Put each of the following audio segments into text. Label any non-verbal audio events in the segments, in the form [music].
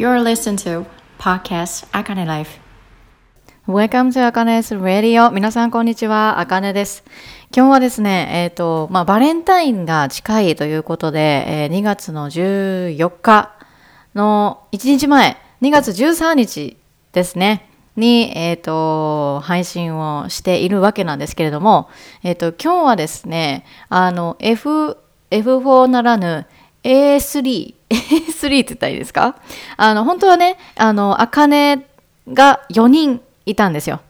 You're listening to Podcast Akane Life. Welcome to Akane's Radio. 皆さん、こんにちは。あかねです。今日はですね、えっ、ー、と、まあ、バレンタインが近いということで、えー、2月の14日の1日前、2月13日ですね。に、えっ、ー、と、配信をしているわけなんですけれども、えっ、と、今日はですね、あの、F、F4 ならぬ A3、A3 って言ったらいいですか？あの、本当はね、あの、あかねが4人いたんですよ。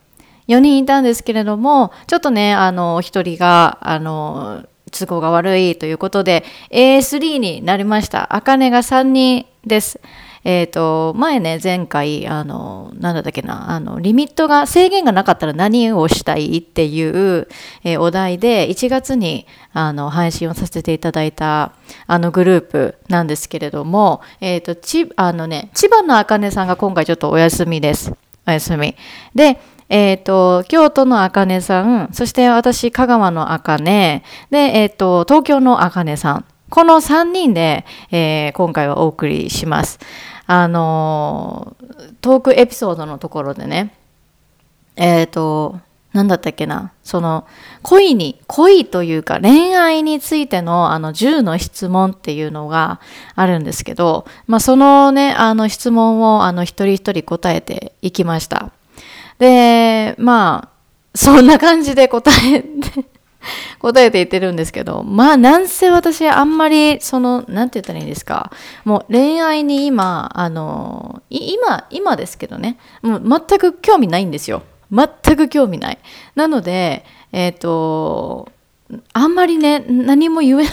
4人いたんですけれども、ちょっとね、あの、お一人が、あの、都合が悪いということで、A3 になりました。あかねが3人です。えっ、ー、と、前ね、前回、あの、なんだっけな、あの、リミットが、制限がなかったら何をしたいっていう、えー、お題で、1月に、あの、配信をさせていただいた、あの、グループなんですけれども、えっ、ー、と、ち、あのね、千葉のあかねさんが今回ちょっとお休みです。お休み。で、えっ、ー、と、京都のあかねさん、そして私、香川のあかね、で、えっ、ー、と、東京のあかねさん。この3人で、えー、今回はお送りします。あのトークエピソードのところでね、えっ、と、何だったっけなその恋に恋というか恋愛についてのあの10の質問っていうのがあるんですけど、まあ、そのねあの質問をあの一人一人答えていきましたでまあそんな感じで答えて [laughs] 答えていってるんですけど、まあ、なんせ私、あんまり、その、なんて言ったらいいんですか。もう、恋愛に今、あの、今、今ですけどね、もう全く興味ないんですよ。全く興味ない。なので、えっ、ー、と、あんまりね、何も言え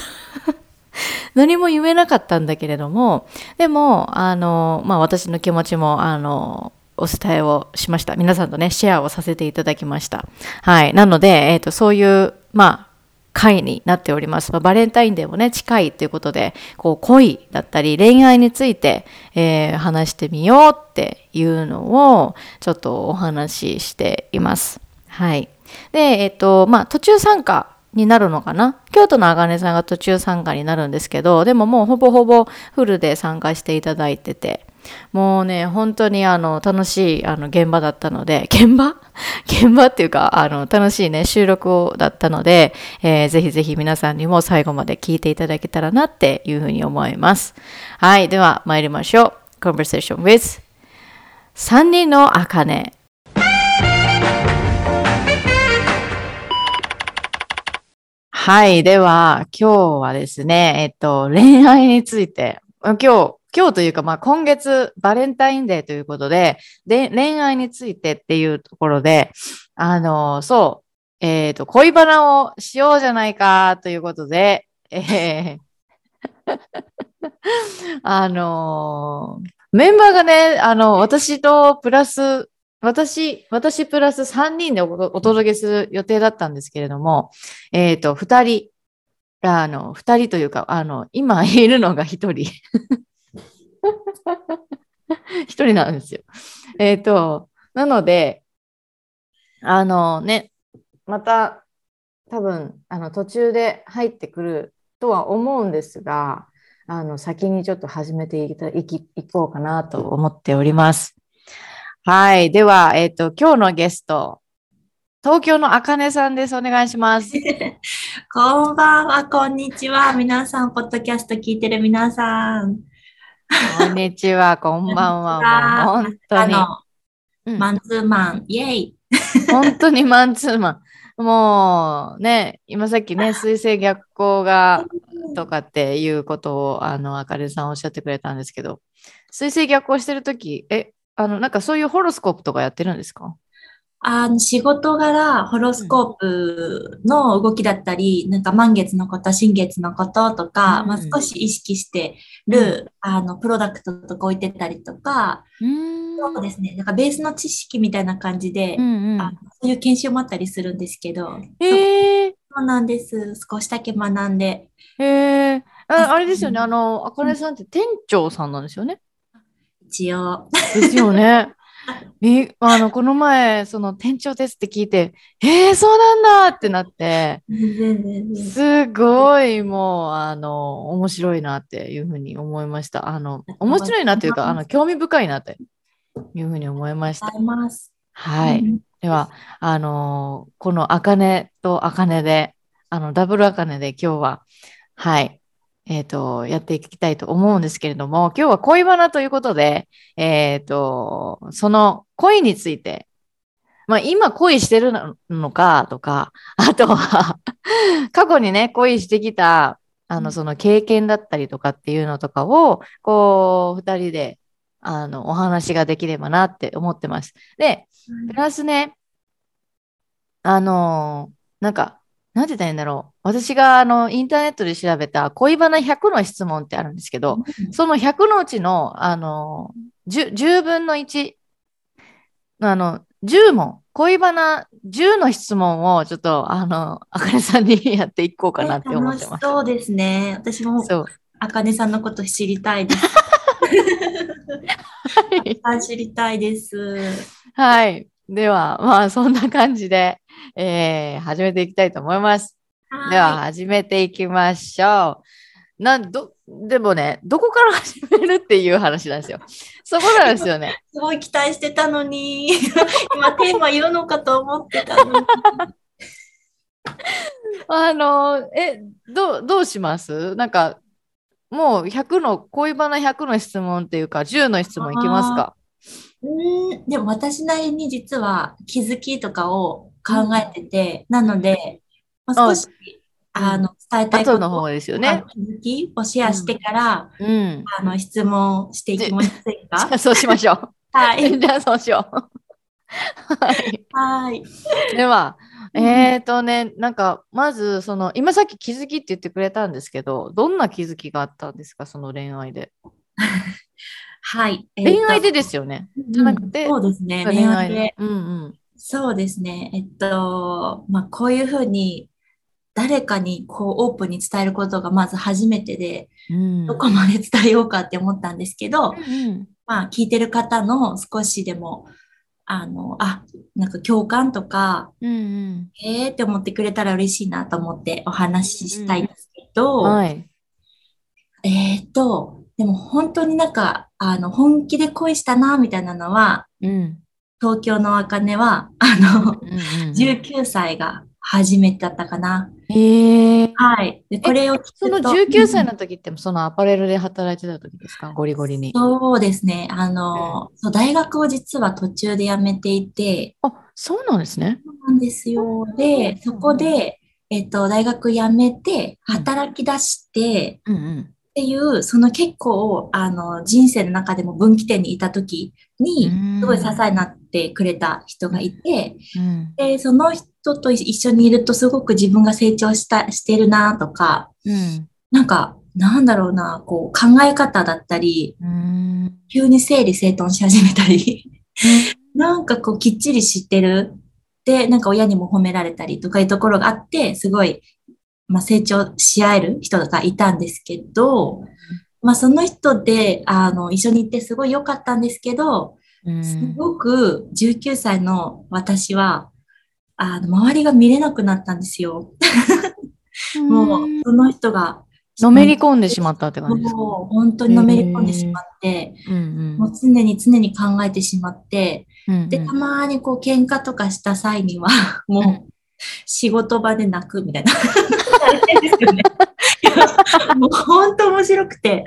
[laughs] 何も言えなかったんだけれども、でも、あの、まあ私の気持ちも、あの、お伝えをしました。皆さんとね、シェアをさせていただきました。はい。なので、えっ、ー、と、そういう、まあ、回になっております。まあ、バレンタインデーもね、近いということで、こう、恋だったり、恋愛について、えー、話してみようっていうのを、ちょっとお話ししています。はい。で、えっ、と、まあ、途中参加になるのかな？京都のあがねさんが途中参加になるんですけど、でももうほぼほぼフルで参加していただいてて、もうね、本当にあの、楽しいあの、現場だったので、[laughs] 現場？現場っていうか、あの、楽しいね、収録をだったので、えー、ぜひぜひ皆さんにも最後まで聞いていただけたらなっていうふうに思います。はい、では参りましょう。Conversation with 3人の茜。はい。では、今日はですね、えっと、恋愛について、今日、今日というか、まあ、今月バレンタインデーということで、で、恋愛についてっていうところで、あの、そう、えっ、ー、と、恋バナをしようじゃないかということで、えー [laughs] あのメンバーがね、あの、私とプラス、私、私プラス3人でお届けする予定だったんですけれども、えっ、ー、と、2人、あの、2人というか、あの、今いるのが1人。[laughs] 一人なんですよ。えっ、ー、と、なので、あのね、また多分あの途中で入ってくるとは思うんですが、あの先にちょっと始めていたいきいこうかなと思っております。はい。では、えっ、ー、と、今日のゲスト、東京のあかねさんです。お願いします。[laughs] こんばんは、こんにちは。皆さん、ポッドキャスト聞いてる皆さん。こんにちは、こんばんは。もう本当に。うん、マンツーマン、イェイ。本当にマンツーマン。もうね、今さっきね、水星逆行がとかっていうことを、あの、あかりさんおっしゃってくれたんですけど、水星逆行してるとき、え、あの、なんかそういうホロスコープとかやってるんですか？あの仕事柄、ホロスコープの動きだったり、うん、なんか満月のこと、新月のこととか、うん、まあ、少し意識してる、うん、あの、プロダクトとか置いてたりとか、そうですね、なんかベースの知識みたいな感じで、うんうん、あそういう研修もあったりするんですけど、へそうなんです。少しだけ学んで。へえ。ああれですよね、あの、あかねさんって店長さんなんですよね。一応。ですよね。[laughs] みあの、この前、その店長ですって聞いて、えー、そうなんだってなって。すごいもう、あの、面白いなっていうふうに思いました。あの、面白いなっていうか、あの、興味深いなっていうふうに思いました。はい。うんでは、あのーこのあかねとあかねで、あの、ダブルあかねで今日は、はい、えっ、と、やっていきたいと思うんですけれども、今日は恋バナということで、えっ、と、その恋について、まあ今恋してるのかとか、あとは、[laughs] 過去にね、恋してきた、あの、その経験だったりとかっていうのとかを、こう、二人で、あの、お話ができればなって思ってます。で、プラスね、あのーなんか、なんて言ったらいいんだろう。私が、あの、インターネットで調べた恋バナ100の質問ってあるんですけど、その100のうちの、あのー、10, 10分の1、あの、10問、恋バナ10の質問を、ちょっと、あの、あかねさんにやっていこうかなって思ってます。そうですね。私も。あかねさんのこと知りたいです。あ知りたいです。はい。では、まあ、そんな感じで、えー始めていきたいと思います。では始めていきましょう。なんどでもね、どこから始めるっていう話なんですよ。[laughs] そこなんですよね。すごい期待してたのに、[laughs] 今テーマ言うのかと思ってたのに。[laughs] あの、え、どう、どうします？なんか、もう100の、恋バナ100の質問っていうか、10の質問いきますか？うーん、でも私なりに実は気づきとかを考えてて、なので、まあ、少し、あの、伝えたいこ後のと方ですよあねの。気づきをシェアしてから、うん。あの、質問していきませんか？そうしましょう。[laughs] はい。[laughs] じゃあそうしよう。はい。はい。では、うんえーとね、なんか、まず、その、今さっき気づきって言ってくれたんですけど、どんな気づきがあったんですか、その恋愛で。[laughs] はい。えーと恋愛でですよね。じゃなくてうんそうですね。恋愛で。うんうん。そうですね。えっと、まあ、こういうふうに、誰かにこうオープンに伝えることがまず初めてで、うん。どこまで伝えようかって思ったんですけど、うんまあ、聞いてる方の少しでも、あの、あ、なんか共感とか、うんうんえーって思ってくれたら嬉しいなと思ってお話ししたいんですけど、はい。えーと、でも本当になんか、あの、本気で恋したな、みたいなのは、うん。東京の茜は、あの、うんうん19歳が初めてだったかな。へえ。はい。で、これを聞。その19歳の時って、そのアパレルで働いてた時ですか？ゴリゴリに。そうですね。あの、そう大学を実は途中で辞めていて、あ、そうなんですね。そうなんですよ。で、そこで、えっと、大学辞めて、働き出して、うんうん。っていう、その結構、あの、人生の中でも分岐点にいた時に、すごい支えになってくれた人がいて、うん。で、その人と一緒にいるとすごく自分が成長した、してるなとか、うん。なんか、なんだろうな、こう、考え方だったり、うん。急に整理整頓し始めたり、なんかこう、きっちり知ってる。で、なんか親にも褒められたりとかいうところがあって、すごい、まあ、成長し合える人がいたんですけど、まあ、その人で、あの、一緒に行ってすごい良かったんですけど、うんすごく19歳の私は、あの、周りが見れなくなったんですよ。もう、その人が、のめり込んでしまったって感じですか？もう本当にのめり込んでしまって、うんもう常に常に考えてしまって、うん。で、たまにこう喧嘩とかした際には、[laughs] もう仕事場で泣くみたいな。[laughs] もう本当面白くて、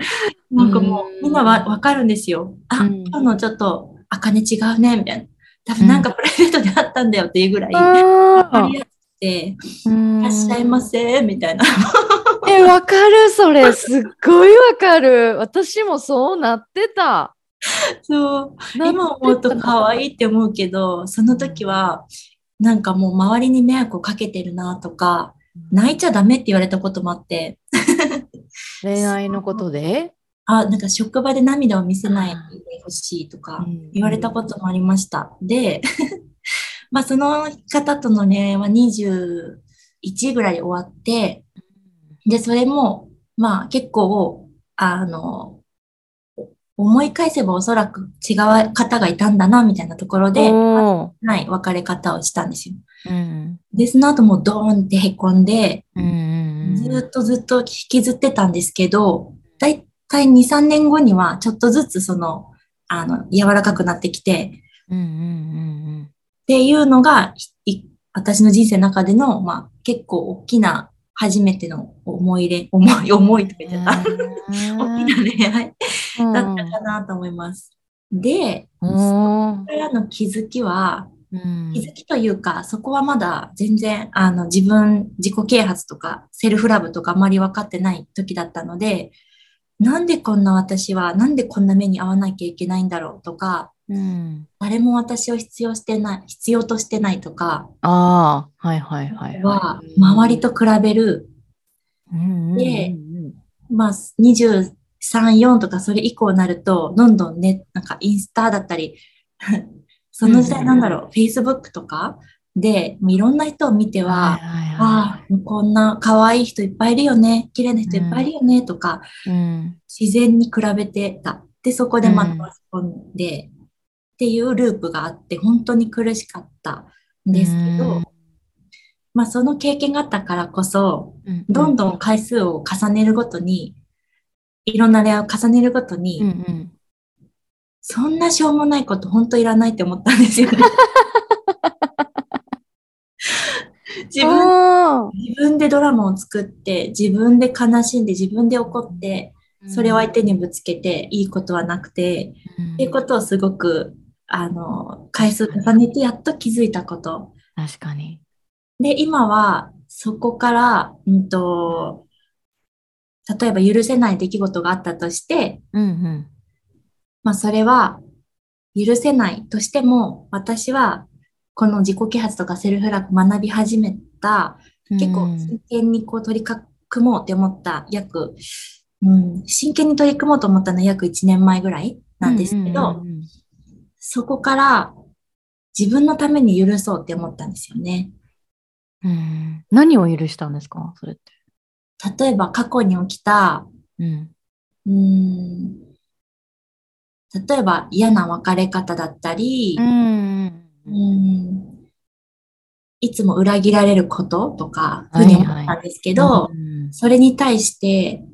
なんかもうみんなわわかるんですよ。あ、うん。今日のちょっと、あかね違うね、みたいな。多分なんかプライベートであったんだよっていうぐらい、あありやすくて、ーいらっしゃいませ、みたいな。え、わかる、それ。すっごいわかる。私もそうなってた。そう。今思うと可愛いって思うけど、その時は、なんかもう周りに迷惑をかけてるなとか、泣いちゃダメって言われたこともあって、恋愛のことで？あ、なんか職場で涙を見せないでほしいとかうん言われたこともありました。で、[laughs] まあその方との恋愛は21ぐらいで終わって、で、それも、まあ結構、あの、終思い返せばおそらく違う方がいたんだな、みたいなところで、ない別れ方をしたんですよ。うん。で、その後もうドーンって凹んで、うんうんずーっとずっと引きずってたんですけど、だいたい2、3年後にはちょっとずつその、あの、柔らかくなってきて、うんうんうんっていうのが、い私の人生の中での、まあ、結構大きな初めての思い入れ、思い、[laughs] 思いとか言っちゃった。[laughs] 大きな恋愛うん。だったかなと思います。で、うんそこからの気づきは、うん気づきというか、そこはまだ全然、あの、自分、自己啓発とか、セルフラブとかあまり分かってない時だったので、なんでこんな私は、なんでこんな目に遭わなきゃいけないんだろうとか、うん。誰も私を必要してない、必要としてないとかああ、はいはいはいははい。、周りと比べる、うんうんうんでまあ、23、4とかそれ以降になると、どんどんね、なんかインスタだったり、[laughs] その時代なんだろう、Facebook とかで、いろんな人を見ては、はいはいはああ、こんな可愛い人いっぱいいるよね、綺麗な人いっぱいいるよね、とか、い。うん。自然に比べてた。で、そこでまたうん落ち込んで、っていうループがあって、本当に苦しかったんですけど、うんまあその経験があったからこそ、うんどんどん回数を重ねるごとに、いろんな恋愛を重ねるごとに、うんうん。そんなしょうもないこと本当いらないって思ったんですよね。[laughs] 自分あ自分でドラマを作って、自分で悲しんで、自分で怒って、ーそれを相手にぶつけていいことはなくて、うんっていうことをすごく、あの、回数重ねてやっと気づいたこと。確かに。で、今は、そこから、うんと、例えば許せない出来事があったとして、うんうん。まあそれは許せないとしても、私はこの自己啓発とかセルフラブ学び始めた、結構真剣にこう取り組もうって思った約、うん、真剣に取り組もうと思ったのは約1年前ぐらいなんですけど、そこから自分のために許そうって思ったんですよね。うんうん何を許したんですか？それって。例えば過去に起きた、うん。うん、例えば嫌な別れ方だったり、ん。うんいつも裏切られることとか、ふうに思ったんですけど、うんそれに対して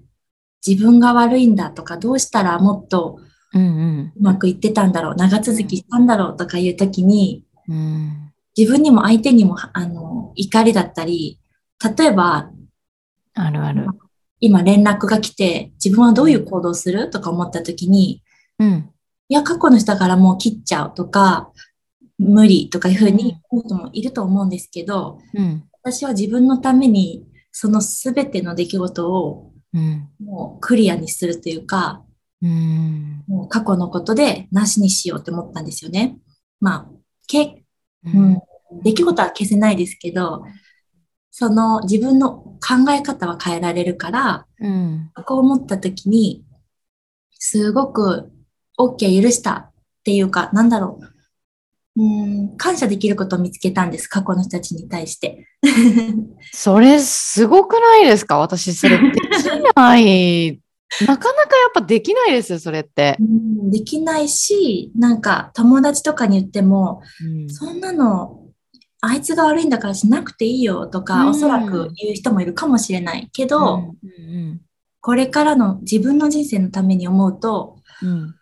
自分が悪いんだとか、どうしたらもっとうまくいってたんだろう、長続きしたんだろうとかいうときに、うん。自分にも相手にも、あの、怒りだったり、例えば、あるある。今連絡が来て、自分はどういう行動するとか思ったときに、うん。いや、過去の人だからもう切っちゃうとか、無理とかいうふうに思う人もいると思うんですけど、うん。私は自分のために、そのすべての出来事をうん。もうクリアにするというか、うん。もう過去のことでなしにしようって思ったんですよね。まあ、け、ううん、出来事は消せないですけど、その自分の考え方は変えられるから、うん。そこを思った時に、すごく OK 許したっていうか、なんだろう。うん、感謝できることを見つけたんです、過去の人たちに対して。[laughs] それすごくないですか？私、それできない。なかなかやっぱできないですよ、それってう。んできないし、なんか友達とかに言っても、うんそんなの、あいつが悪いんだからしなくていいよとか、うんおそらく言う人もいるかもしれないけど、うんこれからの自分の人生のために思うと、うん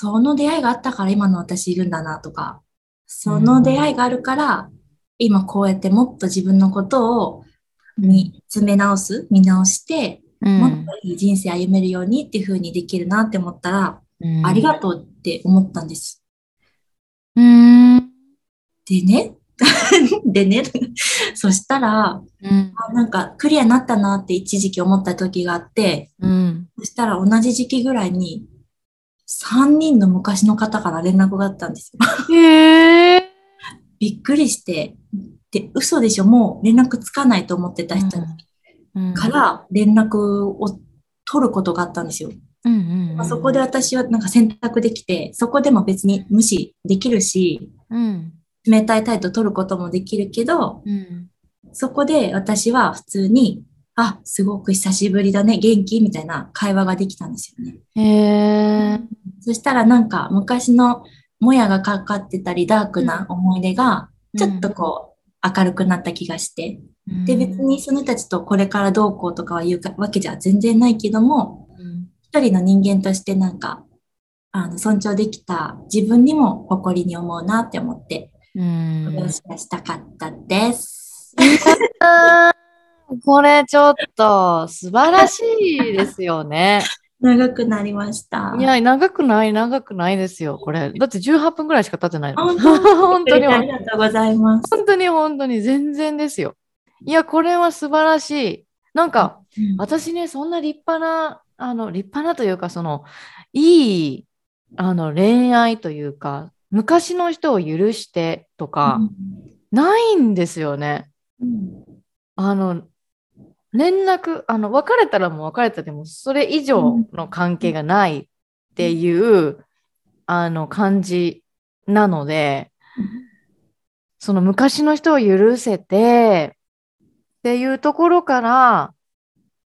その出会いがあったから今の私いるんだなとか、その出会いがあるから、今こうやってもっと自分のことを見つめ直す、見直して、うん。もっといい人生歩めるようにっていう風にできるなって思ったら、うん。ありがとうって思ったんです。うん。でね、[laughs] でね、[laughs] そしたら、うん。あなんかクリアになったなって一時期思った時があって、うん。そしたら同じ時期ぐらいに3人の昔の方から連絡があったんですよ。へえ。びっくりして、で、嘘でしょもう連絡つかないと思ってた人うんから連絡を取ることがあったんですよ。うんうんまあそこで私はなんか選択できて、そこでも別に無視できるし、うん冷たい態度取ることもできるけど、うんそこで私は普通に、あ、すごく久しぶりだね、元気みたいな会話ができたんですよね。へえ。そしたらなんか昔のもやがかかってたりダークな思い出がちょっとこう明るくなった気がして。で、別にその人たちとこれからどうこうとかは言うかわけじゃ全然ないけども、うん、一人の人間としてなんか、あの、尊重できた自分にも誇りに思うなって思って、うん。これをシェアしたかったです。[laughs] これちょっと素晴らしいですよね。[laughs] 長くなりました。いや、長くない、長くないですよ、これ。だって18分ぐらいしか経ってないの。本当？[laughs] に、ありがとうございます。本当に、本当に、全然ですよ。いや、これは素晴らしい。なんか、うん私ね、そんな立派な、あの、立派なというか、その、いい、あの、恋愛というか、昔の人を許してとか、ないんですよね。うんあの、連絡、あの、別れたらもう別れたでも、それ以上の関係がないっていう、あの、感じなので、その昔の人を許せて、っていうところから、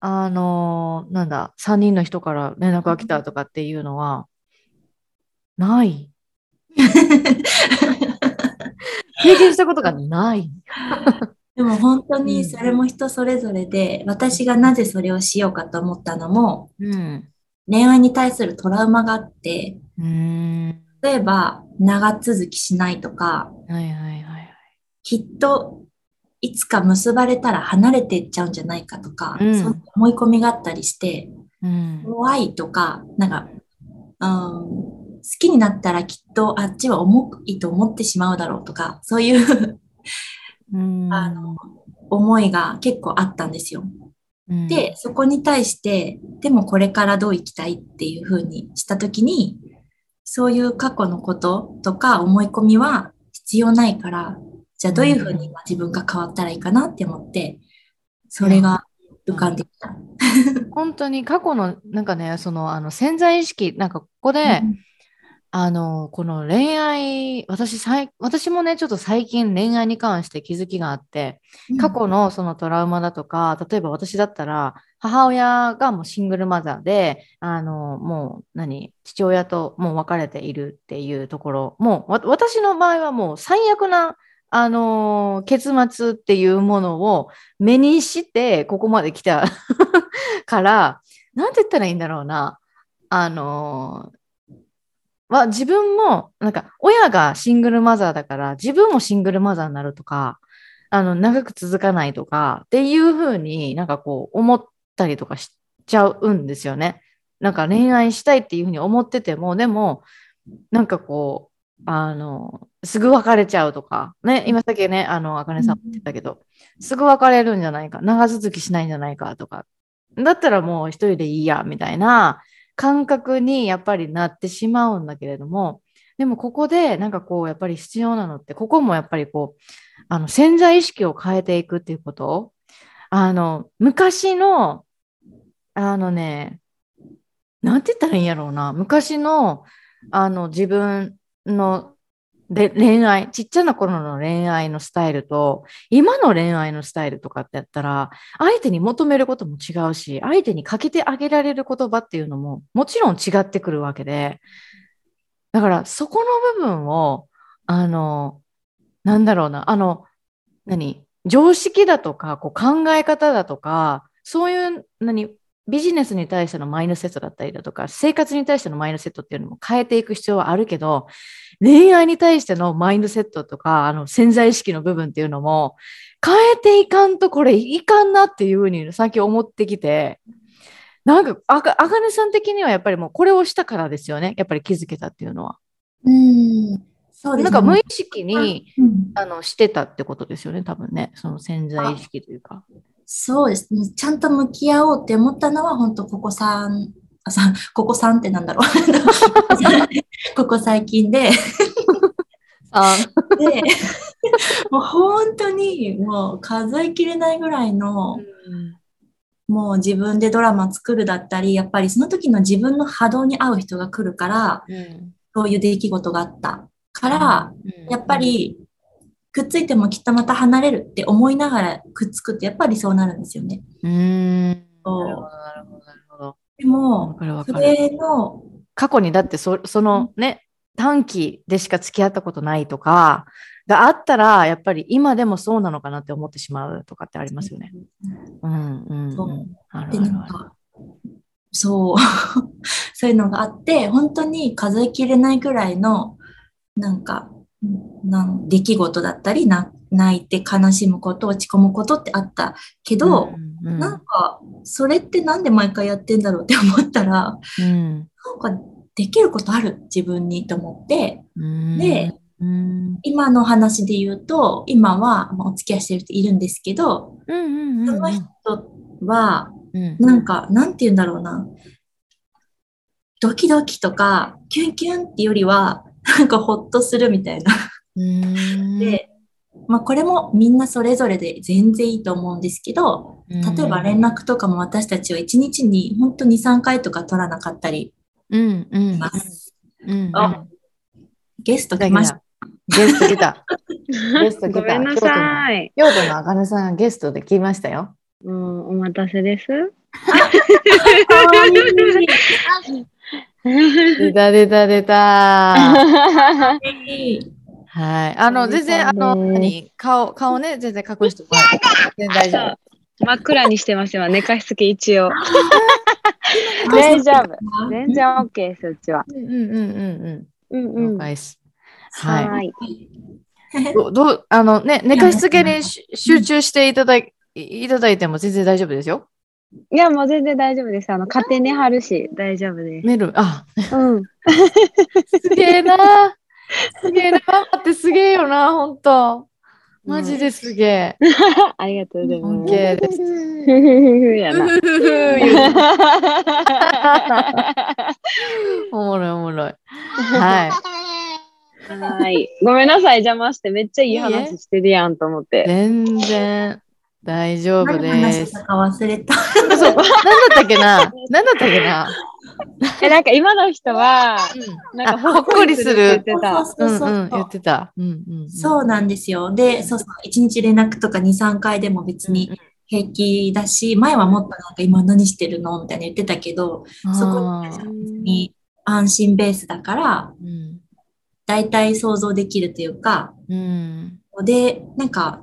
あの、なんだ、3人の人から連絡が来たとかっていうのは、ない。[laughs] 経験したことがない。でも本当にそれも人それぞれで、私がなぜそれをしようかと思ったのも、うん。恋愛に対するトラウマがあって、うーん。例えば長続きしないとか、はいはいはいはい。きっといつか結ばれたら離れていっちゃうんじゃないかとか、うんそ思い込みがあったりして、うん。怖いとか、なんか、うん、好きになったらきっとあっちは重いと思ってしまうだろうとか、そういううんあの思いが結構あったんですよ。うんで、そこに対して、でもこれからどう生きたいっていう風にしたときに、そういう過去のこととか思い込みは必要ないから、じゃあどういう風に今自分が変わったらいいかなって思って、それが浮かんできた。[laughs] 本当に過去の、なんかね、その、あの、潜在意識、なんかここで、あの、この恋愛、私、さい私もね、ちょっと最近恋愛に関して気づきがあって、過去のそのトラウマだとか、例えば私だったら、母親がもうシングルマザーで、あの、もう何、父親ともう別れているっていうところ、もうわ私の場合はもう最悪な、あの結末っていうものを目にして、ここまで来たから、なんて言ったらいいんだろうな。あのは自分も、なんか、親がシングルマザーだから、自分もシングルマザーになるとか、あの、長く続かないとか、っていうふうになんかこう、思ったりとかしちゃうんですよね。なんか恋愛したいっていうふうに思ってても、でも、なんかこう、あの、すぐ別れちゃうとか、ね、今さっきね、あの、あかねさんも言ってたけど、すぐ別れるんじゃないか、長続きしないんじゃないかとか、だったらもう一人でいいや、みたいな感覚にやっぱりなってしまうんだけれども、でもここでなんかこう、やっぱり必要なのって、ここもやっぱりこう、あの、潜在意識を変えていくっていうこと。あの、昔の、あのね、なんて言ったらいいんやろうな、昔の、あの、自分ので恋愛、ちっちゃな頃の恋愛のスタイルと、今の恋愛のスタイルとかってやったら、相手に求めることも違うし、相手にかけてあげられる言葉っていうのももちろん違ってくるわけで、だからそこの部分を、あの、なんだろうな、あの、何常識だとか、こう考え方だとか、そういう、何ビジネスに対してのマインドセットだったりだとか、生活に対してのマインドセットっていうのも変えていく必要はあるけど、恋愛に対してのマインドセットとか、あの潜在意識の部分っていうのも、変えていかんとこれいかんなっていうふうに最近思ってきて、なんか、あか、ねさん的にはやっぱりもうこれをしたからですよね。やっぱり気づけたっていうのは。うん。そうですね。なんか無意識に、うんあの、してたってことですよね。多分ね。その潜在意識というか。そうですね。ちゃんと向き合おうって思ったのは、本当ここ3、あさここ3ってなんだろう。[laughs] ここ最近で、あで、もう本当にもう数えきれないぐらいの、もう自分でドラマ作るだったり、やっぱりその時の自分の波動に合う人が来るから、うんそういう出来事があったから、やっぱ、りくっついてもきっとまた離れるって思いながらくっつくってやっぱりそうなるんですよね。うーん。なるほど。でもそ。れの、過去にだってそそのね、短期でしか付き合ったことないとかがあったら、やっぱり今でもそうなのかなって思ってしまうとかってありますよね。うん。うん、そう。そう、[laughs] そういうのがあって、本当に数えきれないぐらいの、なんか、なん出来事だったりな、泣いて悲しむこと、落ち込むことってあったけど、うんうんなんか、それってなんで毎回やってんだろうって思ったら、うん。なんか、できることある、自分にと思って、うんで、うん。今の話で言うと、今は、まあお付き合いしてる人いるんですけど、その人は、うん。なんか、なんて言うんだろうな。ドキドキとか、キュンキュンっていうよりは、なんかほっとするみたいな。うんで、まあこれもみんなそれぞれで全然いいと思うんですけど、例えば連絡とかも私たちは1日に本当に3回とか取らなかったりうんうんします。うんあゲスト来ました。ゲスト来た。[laughs] ゲスト来た。ごめんなさい。京都のあかねさんがゲストで来ましたよ。うん、お待たせです。[laughs] 出た出た出た。はい。あの、全然、あの、何顔、顔ね、全然隠してもら。全然大丈真っ暗にしてますよ、寝かしつけ一応。[laughs] 大丈夫。全然 OK です、うちは。夫。うんうんうんうんうん。了うん。はい。はい。どどう、あのね、寝かしつけにし集中していただいいただいても全然大丈夫ですよ。いや、もう全然大丈夫です。あの、勝手に貼るし、大丈夫です。寝る。あ、うん。すげえな。すげえな。ママってすげえよな、ほんと。マジですげえ。ありがとうございます。です。おもろいおもろい。はい。[laughs] はい。ごめんなさい、邪魔して。めっちゃいい話してるやんと思って。全然大丈夫何で話しす。たか忘れた。そう。なんだったっけな？[laughs] なんだったっけな？え、なんか今の人は、なんかあほっこりするって言ってた。言ってた。うんうんうん。そうなんですよ。で、そうそう、1日連絡とか2、3回でも別に平気だし、前はもっとなんか今何してるのみたいな言ってたけど、そこに安心ベースだから、うん大体想像できるというか、うんで、なんか、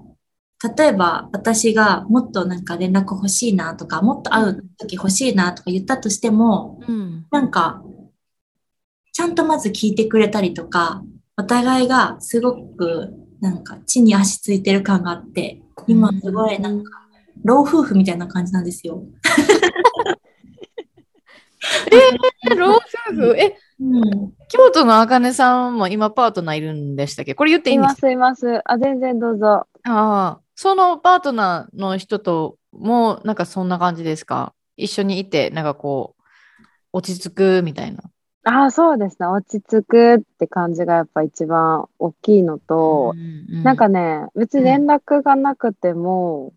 例えば私がもっとなんか連絡欲しいなとか、もっと会う時欲しいなとか言ったとしても、うんなんか、ちゃんとまず聞いてくれたりとか、お互いがすごくなんか地に足ついてる感があって、今すごいなんか、老夫婦みたいな感じなんですよ。え老夫婦？え、うん。京都のあかねさんも今パートナーいるんでしたっけ？これ言っていいいんでか？ますすいます。あ、全然どうぞ。ああ、そのパートナーの人ともなんかそんな感じですか？一緒にいて、なんかこう、落ち着くみたいな。あ、そうですね。落ち着くって感じがやっぱ一番大きいのと、うんなんかね、別に連絡がなくても、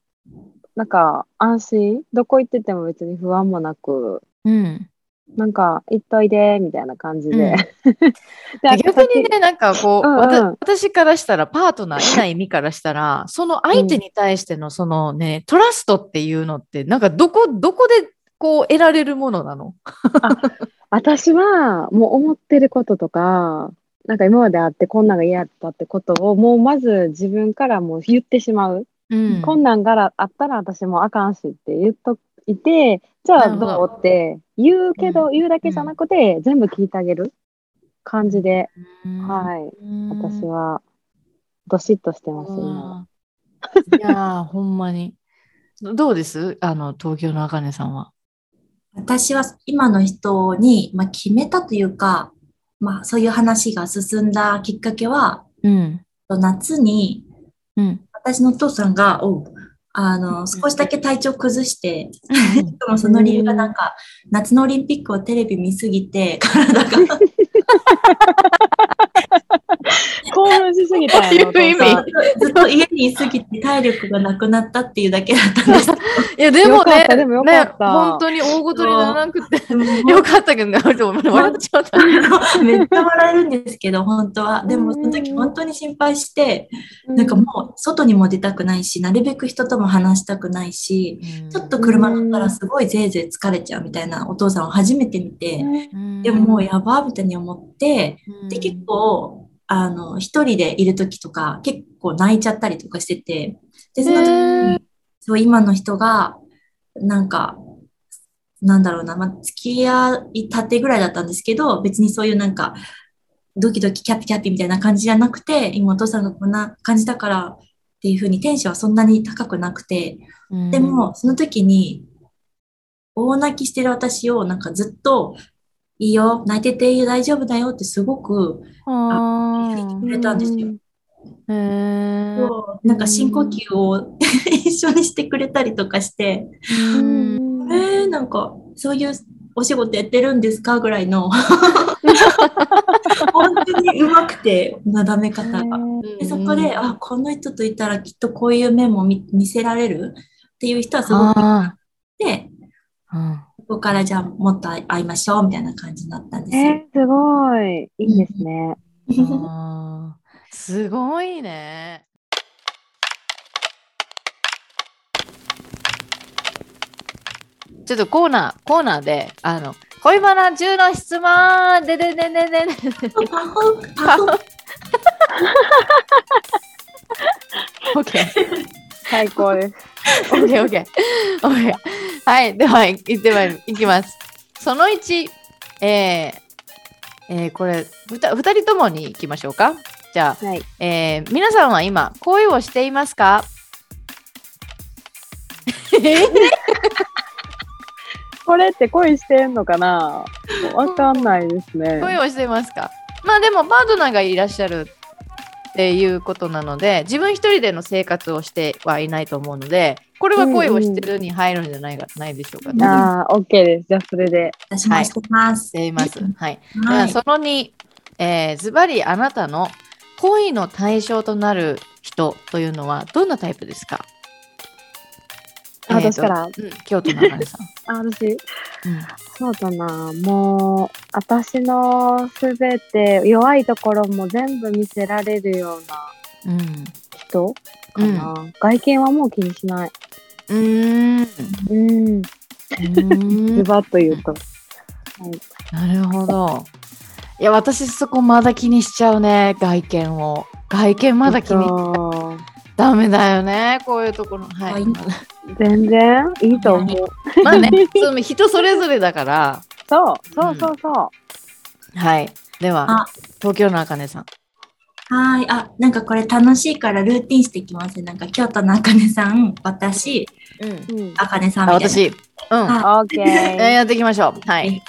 なんか安心？どこ行ってても別に不安もなく、うん、なんか行っといで、みたいな感じで。うん。[laughs] で逆にね、なんかこう、うんうん。私からしたら、パートナーいない意味からしたら、その相手に対してのそのね、トラストっていうのって、なんかどこ、どこでこう得られるものなの？私はもう思ってることとか、なんか今まであってこんなんが嫌だったってことをもうまず自分からもう言ってしまう。うん。こんなんがあったら私もあかんしって言っといて、じゃあどどう？って言うけど、うん言うだけじゃなくて、全部聞いてあげる感じで、うんはい。うん私はどしっとしてます、今。いやー、[laughs] ほんまに。どうです？あの、東京のあかねさんは。私は今の人に、まあ、決めたというか、まあ、そういう話が進んだきっかけは、うん。夏にうん。私のお父さんが、おうあの、少しだけ体調崩して、うん。しかもその理由がなんか、夏のオリンピックをテレビ見すぎて、体が [laughs] 興奮しすぎたんやな。ど [laughs] ういう意味お父さんずっと家にいすぎて体力がなくなったっていうだけだったんです。いや、でもねでもね、本当に大ごとにならなくて、よかったけどね、笑っちゃった。めっちゃ笑えるんですけど、本当は。でも、その時本当に心配して、なんかもう外にも出たくないし、なるべく人とも話したくないし、ちょっと車乗ったらすごいぜいぜい疲れちゃうみたいなお父さんを初めて見て、でももうやばみたいに思って、で、結構、あの、一人でいる時とか、結構泣いちゃったりとかしてて、で、その時へに、そう、今の人が、なんか、なんだろうな、まあ、付き合いたてぐらいだったんですけど、別にそういうなんか、ドキドキキャピキャピみたいな感じじゃなくて、今お父さんがこんな感じだからっていうふうにテンションはそんなに高くなくて、うん。でも、その時に、大泣きしてる私をなんかずっと、いいよ、泣いてていいよ、大丈夫だよってすごくあ言ってくれたんですよ。ー。へなんか深呼吸を [laughs] 一緒にしてくれたりとかして、うん。えー、なんかそういうお仕事やってるんですかぐらいの。[laughs] 本当にうまくて、なだめ方が。でそこで、あ、この人といたらきっとこういう面も見見せられるっていう人はすごくいあて、ーうんここからじゃあもっと会いましょうみたいな感じになったんですよ。えー、すごい。いいですね。すごいね。ちょっとコーナー、コーナーで、あの、恋バナ10の質問ででででででパフパフ OK。最高です。[laughs] OK、OK。OK。はい。では、いってまいり、いきます。その1、えー、えーこれ、ふた二人ともに行きましょうか。じゃあ、はい。えー皆さんは今、恋をしていますか？[laughs] これって恋してんのかな？[laughs] わかんないですね。恋をしていますか？まあでもパートナーがいらっしゃるっていうことなので自分一人での生活をしてはいないと思うのでこれは恋をしてるに入るんじゃないか、ないでしょうかね。ああ、OK です。じゃあ、それで。私もしてます。しています。はい。では。はいその2、えーズバリあなたの恋の対象となる人というのはどんなタイプですか？あ私から？うん、京都のあかねさん。[laughs] あ、私、うんそうだな。もう、私のすべて、弱いところも全部見せられるようなうん。人かな。外見はもう気にしない。うーん。うん。うーんズバッと言うと。なるほど。いや、私そこまだ気にしちゃうね、外見を。外見まだ気にそうダメだよね、こういうところ。ははいい。全然いいと思う。まあね、その人それぞれだから。そう、そうそうそう。はい。ではあ、東京のあかねさん。はい。あ、なんかこれ楽しいからルーティンしていきますね。なんか京都のあかねさん、私。あかねさんあみたいな。私。うん。あオッケえーー。やっていきましょう。はい。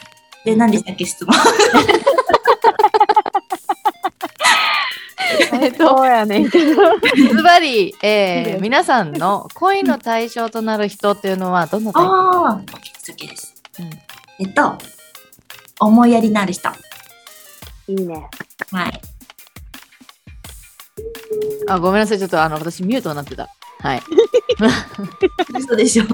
で、何でしたっけ、質問？[laughs] えっと、そうやねんけど。ズバリ、えー、皆さんの恋の対象となる人っていうのはどんなタイプ？ああ、OK です、OK です。うんえっと、思いやりのある人。いいね。はい。あ、ごめんなさい。ちょっとあの、私ミュートになってた。はい。嘘でしょ。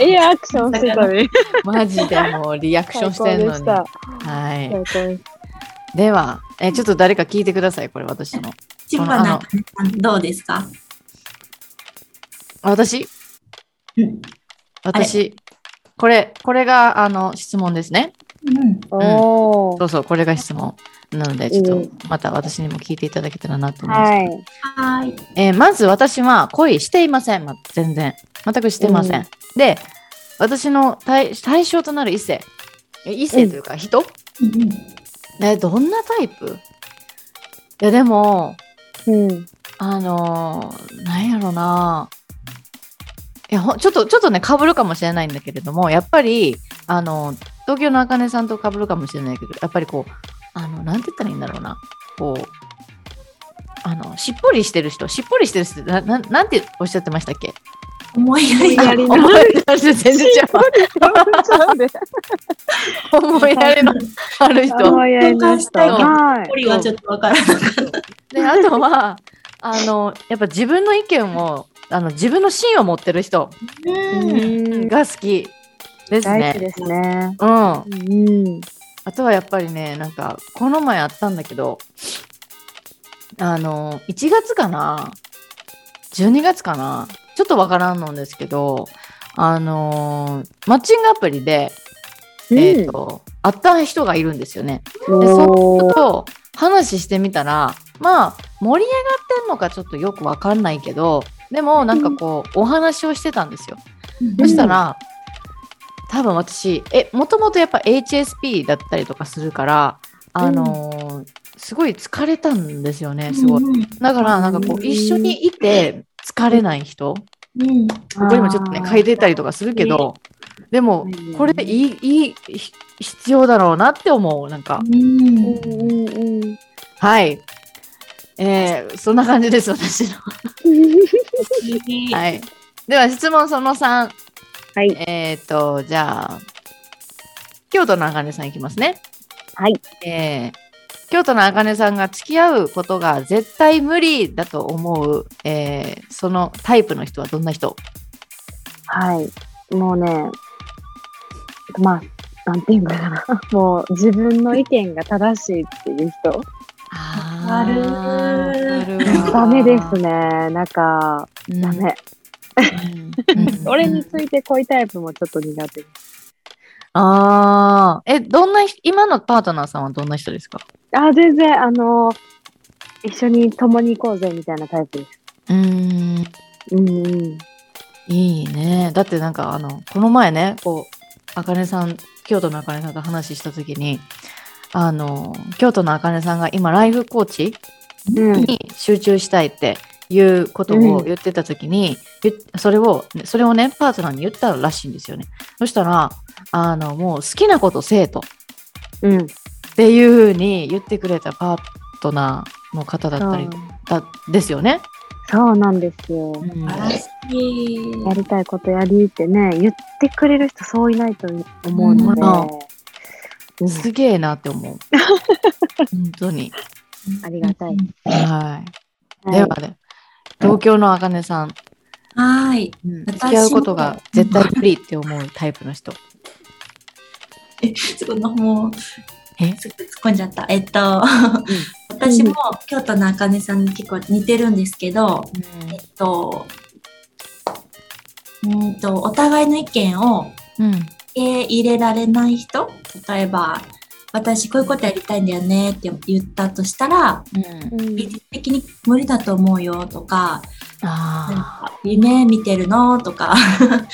い [laughs] いアクションしてたね。[laughs] マジでもうリアクションしてんのに。はい。では、え、ちょっと誰か聞いてください。これ私の。千葉のあかねさん、どうですか？あ私？うん。私？これ、これがあの質問ですね。うん。おー。そうそう、これが質問。なので、ちょっとうんまた私にも聞いていただけたらなと思います。はい。はい。えーまず私は恋していません。ま、全然。全くしてません。うんで、私の対対象となる異性。え異性というか人、うんうん。えどんなタイプ？いや、でも、うん。あのーなんやろな。いや、ほちょっと、ちょっとね、被るかもしれないんだけれども、やっぱり、あの、東京のあかねさんと被るかもしれないけど、やっぱりこう、あの、なんて言ったらいいんだろうな。こう、あの、しっぽりしてる人、しっぽりしてる人ってな、ななんておっしゃってましたっけ？思いやりやりの思い出して全然違う。思いやりのある人。思いやりの人。はい。ちょっとわからなかった。で、あとは、あの、やっぱ自分の意見を、あの、自分の芯を持ってる人うんが好きですね。大事ですね。うん。うん。あとはやっぱりね、なんか、この前あったんだけど、あの、1月かな ?12 月かな？ちょっとわからんのですけど、あのマッチングアプリで、えっ、と、会った人がいるんですよね。うん、で、そおー。の人と話してみたら、まあ、盛り上がってんのかちょっとよくわかんないけど、でもなんかこう、お話をしてたんですよ。そしたら、多分私、え、もともとやっぱ HSP だったりとかするから、あのーすごい疲れたんですよね、すごい。だから、なんかこう、うん。一緒にいて疲れない人、うん。ここにもちょっとね、書いてたりとかするけど、でもうん、これでいい、いい、ひ必要だろうなって思う、なんか。うん。うんうんうん。はい。えー、そんな感じです、私の。[laughs] はい。では、質問その3。はい。えっ、と、じゃあ、京都のあかねさんいきますね。はい。えー、京都のあかねさんが付き合うことが絶対無理だと思う、えー、そのタイプの人はどんな人？はい。もうね、まあ、なんていうんだろうな。[laughs] もう自分の意見が正しいっていう人。あるーダメです。ね。なんか、うんダメ。うんうん [laughs] それについてこういうタイプもちょっと苦手です。ああ、え、どんな人、今のパートナーさんはどんな人ですか？あ、全然、あの、一緒に共に行こうぜみたいなタイプです。うーん、うんうん。いいね。だってなんか、あの、この前ね、こう、あかねさん、京都のあかねさんと話したときに、あの、京都のあかねさんが今、ライフコーチうん。に集中したいっていうことを言ってたときに、ゆそれを、それをね、パートナーに言ったらしいんですよね。そしたら、あの、もう好きなことせえと。うん。っていうふうに言ってくれたパートナーの方だったりだですよね。そうなんですよ。うん。やりたいことやりってね、言ってくれる人そういないと思うので、うんうんすげえなって思う。[laughs] 本当に。ありがたい。はい。はいではね、東京のあかねさん、はい。うん付き合うことが絶対無理って思うタイプの人。すごい、もう、え？すぐ突っ込んじゃった。えっと、私も京都のあかねさんに結構似てるんですけど、えっと、うんと、お互いの意見をうん。受け入れられない人？例えば、私こういうことやりたいんだよねって言ったとしたら、うん。うん技術的に無理だと思うよとか、あか夢見てるのとかあ。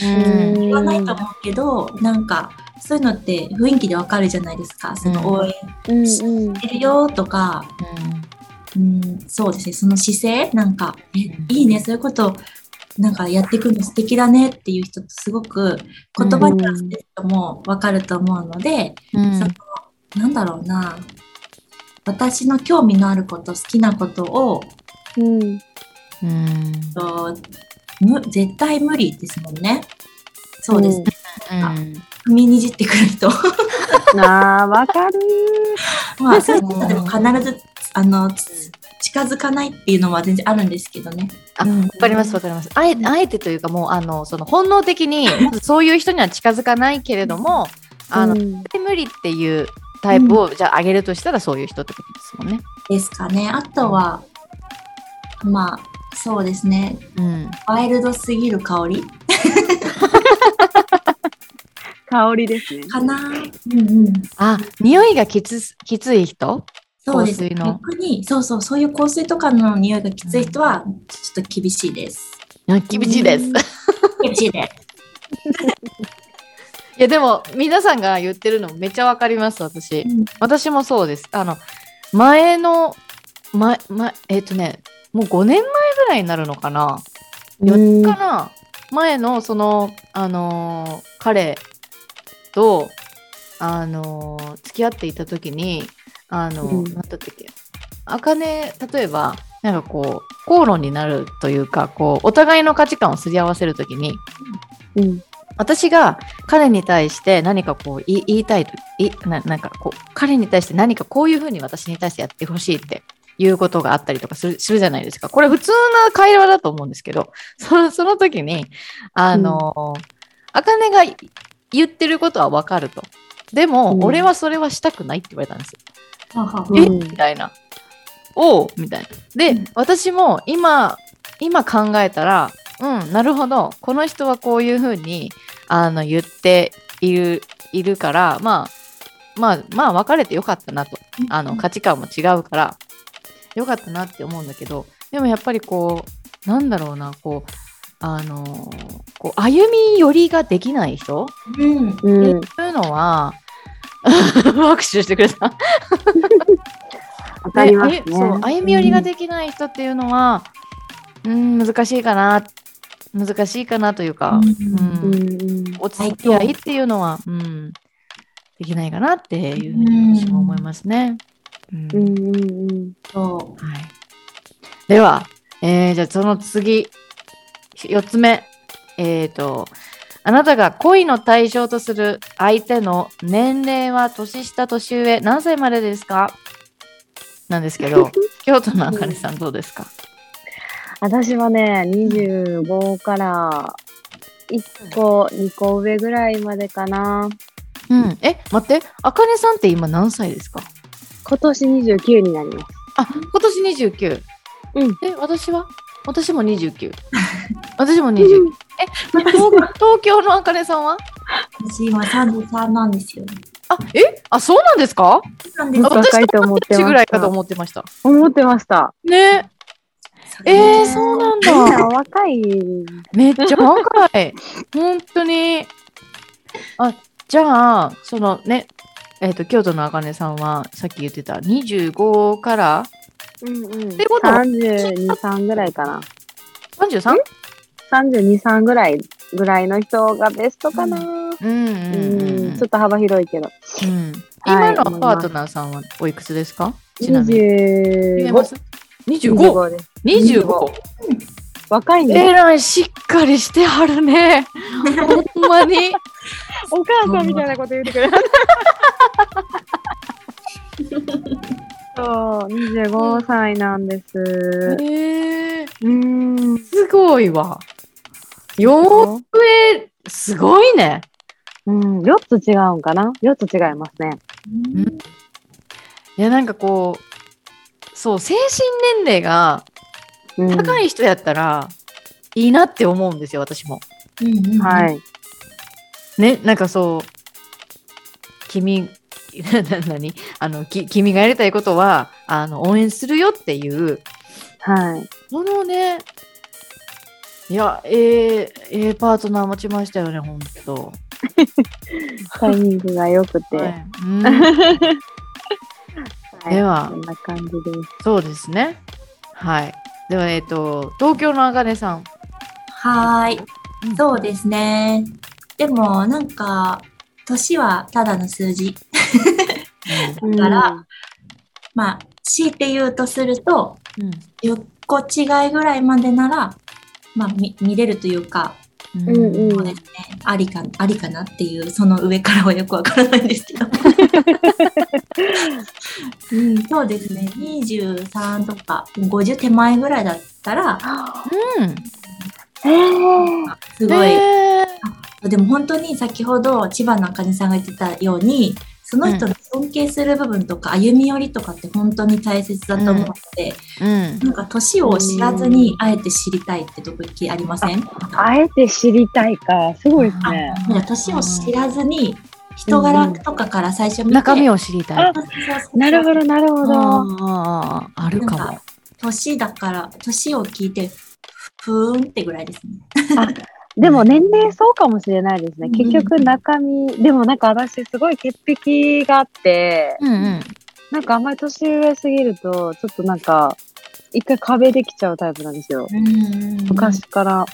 うん。言わないと思うけど、なんかそういうのって雰囲気でわかるじゃないですか。その応援うんうんしてるよとか、うん、そうですね、その姿勢なんか、え、いいね、そういうこと、なんかやっていくの素敵だねっていう人とすごく言葉に出してる人もわかると思うので、うんその、なんだろうな、私の興味のあること、好きなことを、うんうん。とむ絶対無理ですもんね。そうですね。うん。踏みにじってくる人。[laughs] ああ、わかるまあ、そういう人でも必ず、あの、つ近づかないっていうのは全然あるんですけどね。あ、わかりますわかります。あえあえてというかもうあのその本能的に [laughs] そういう人には近づかないけれども、あの、うん無理っていうタイプを、じゃあ上げるとしたらそういう人ってことですもんね。ですかね。あとは、まあ、そうですね。うん。ワイルドすぎる香り香りですね。かな。うんうん。あ、匂いがきつきつい人？そうです。香水の逆に、そうそう、そういう香水とかの匂いがきつい人は、ちょっと厳しいです。あ厳しいです。い厳しいです。やでも皆さんが言ってるのめっちゃわかります私。うん私もそうです。あの前の前前えっ、とねもう5年前ぐらいになるのかな。4うん年かな前のそのあのー彼とあのー付き合っていた時にあのーうんなんだったっけあかね例えばなんかこう、口論になるというか、こう、お互いの価値観をすり合わせるときに、うん。私が彼に対して何かこう言い言いたいといななんかこう彼に対して何かこういうふうに私に対してやってほしいっていうことがあったりとかするするじゃないですか。これ普通な会話だと思うんですけど、[laughs] そのその時に、あの、あかねが言ってることはわかると。でも、うん俺はそれはしたくないって言われたんですよ。うんみたいな。おう？みたいな。で、うん私も今、今考えたら、うん、なるほど。この人はこういうふうにあの言っているいるから、まあ、まあ、まあ、別れてよかったなと。あの価値観も違うから、よかったなって思うんだけど、でもやっぱりこう、なんだろうな、こう、あのこう歩み寄りができない人？うん。うん。っていうのは、[laughs] 握手してくれた。わかりますねで。そう歩み寄りができない人っていうのは、うん、難しいかな難しいかなというか、うん。うん。お付き合いっていうのは、うん、できないかなっていうふうに私も思いますね。うん。そはい、では、えーじゃあその次4つ目。えっ、とあなたが恋の対象とする相手の年齢は年下年上何歳までですか？なんですけど [laughs] 京都のあかねさんどうですか？私はね、25から1個、2個上ぐらいまでかな。うん。え待って。あかねさんって今何歳ですか？今年29になります。あ今年29うん。え私は？私も29 [laughs] 私も29え東東京のあかねさんは？う。私今33なんですよ。あえ？あそうなんですか？なんです。私若いと思ってました。ぐらいかと思ってました。思ってました。ねえー、そうなんだ。若い。めっちゃ若い。[laughs] 本当に。あ、じゃあ、そのね、えっ、と、京都のあかねさんは、さっき言ってた25からうんうん。てこと？は32、3ぐらいかな。33? 32、3ぐらいぐらいの人がベストかな。うんうんううんん、ちょっと幅広いけど。うん。はい今のパートナーさんはおいくつですか？ちなみに。言えま25。す ?25。25です。25。若いんでえらい、しっかりしてはるね。ほんまに。お母さんみたいなこと言ってくれる。そう、25歳なんです。えー、うん。すごいわ。よ上、すごいね。うん、4つ違うんかな ?4 つ違いますね。いや、なんかこう、そう、精神年齢がうん、高い人やったら、いいなって思うんですよ、私も。うんうん。。はいい。ね、なんかそう、君、[laughs] な何？あのき、君がやりたいことは、あの、応援するよっていう、はい。このね、いや、ええええパートナー持ちましたよね、ほんと。[laughs] タイミングが良くて。はいうん [laughs] はいではこんな感じです。そうですね。はい。では、えっ、と、東京のあかねさん。はーい。そうですね。でも、なんか、年はただの数字。うからまあ、強いて言うとすると、ん10個違いぐらいまでなら、まあ、み見れるというか、うんうん。うん。そうですね、ありか、ありかなっていう、その上からはよくわからないんですけど。[laughs] うん、そうですね、23とか50手前ぐらいだったら、うん。えー、すごい、えでも本当に先ほど千葉のあかねさんが言ってたように、その人の尊敬する部分とか歩み寄りとかって本当に大切だと思うので、ーうん。なんか年を知らずにあえて知りたいって時ありません？あえて知りたいか。すごいですあね。年を知らずに人柄とかから最初見て、中身を知りたい。なるほど、なるほど。ああ、あるかもなんか。年だから年を聞いてふーんってぐらいですね。でも年齢そうかもしれないですね。うん結局中身、でもなんか私すごい潔癖があって、うんうん。なんかあんまり年上すぎると、ちょっとなんか、一回壁できちゃうタイプなんですよ。昔から。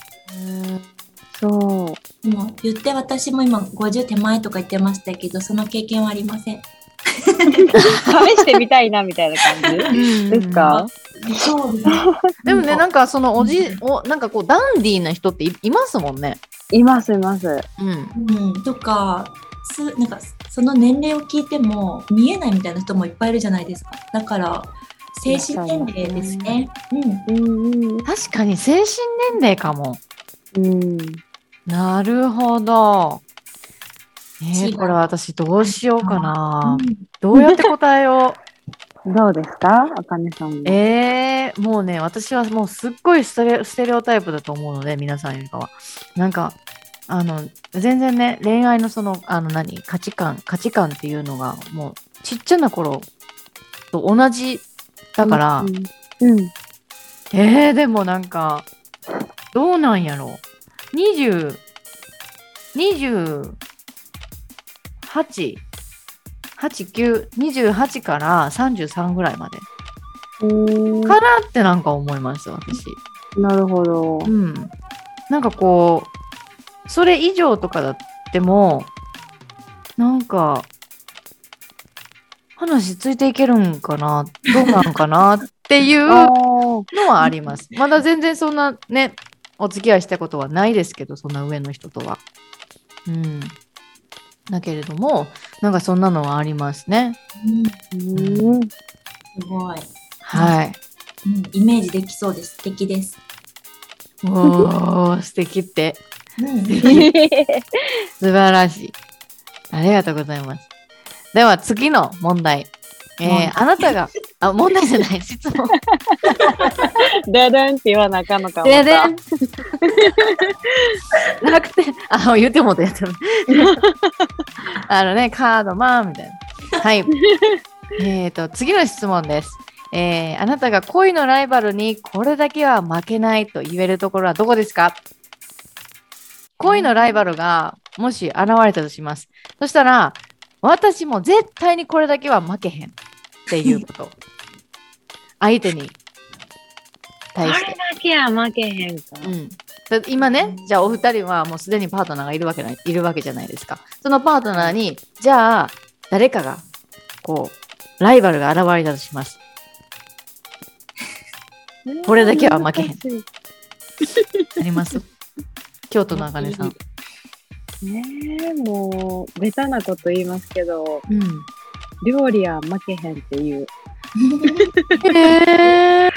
そう。でも言って私も今50手前とか言ってましたけどその経験はありません。[laughs] 試してみたいなみたいな感じ？ですか？そうですね。でもね、なんかそのおじ、おなんかこうダンディーな人っていいますもんね。いますいます。うん。うん、とかすなんかその年齢を聞いても見えないみたいな人もいっぱいいるじゃないですかだから精神年齢ですね。うんうんうん確かに精神年齢かも。うん。なるほど。えー、これ私どうしようかな。うんどうやって答えよう。[laughs] どうですか？あかねさんも。えー、もうね、私はもうすっごいステレステレオタイプだと思うので、皆さんよりかは。なんか、あの、全然ね、恋愛のその、あの何、価値観、価値観っていうのが、もう、ちっちゃな頃と同じだから、うん。うん。えー、でもなんか、どうなんやろう。20、28、8、9、28から33ぐらいまで。うんかなってなんか思います、私。なるほどう。ん。なんかこう、それ以上とかだっても、なんか、話ついていけるんかなどうなんかなっていう [laughs] あのーはあります。まだ全然そんなね、お付き合いしたことはないですけど、そんな上の人とは。うん。だけれども、なんかそんなのはありますね。うんうん。すごい、はい。うん。イメージできそうです。素敵です。おー、素敵って。うん、素晴らしい。ありがとうございます。では次の問題。えー、あなたが、あ、問題じゃない、質問。ででんって言わなあかんのかも。ででん。楽天、あ、言ってもうたやつ。[laughs] あのね、カードマンみたいな。はい。えっと、次の質問です。えー、あなたが恋のライバルにこれだけは負けないと言えるところはどこですか？恋のライバルがもし現れたとします。そしたら、私も絶対にこれだけは負けへんっていうこと。相手に対してあれ。だけは負けへんか。うん、だ今ね、じゃあお二人はもうすでにパートナーがいるわけないいるわけじゃないですか。そのパートナーに、じゃあ誰かが、こう、ライバルが現れたとします。[laughs] これだけは負けへん [laughs] あります？京都のあかねさん。ねえ、もう、ベタなこと言いますけど、うん。料理は負けへんっていう。[laughs] へー。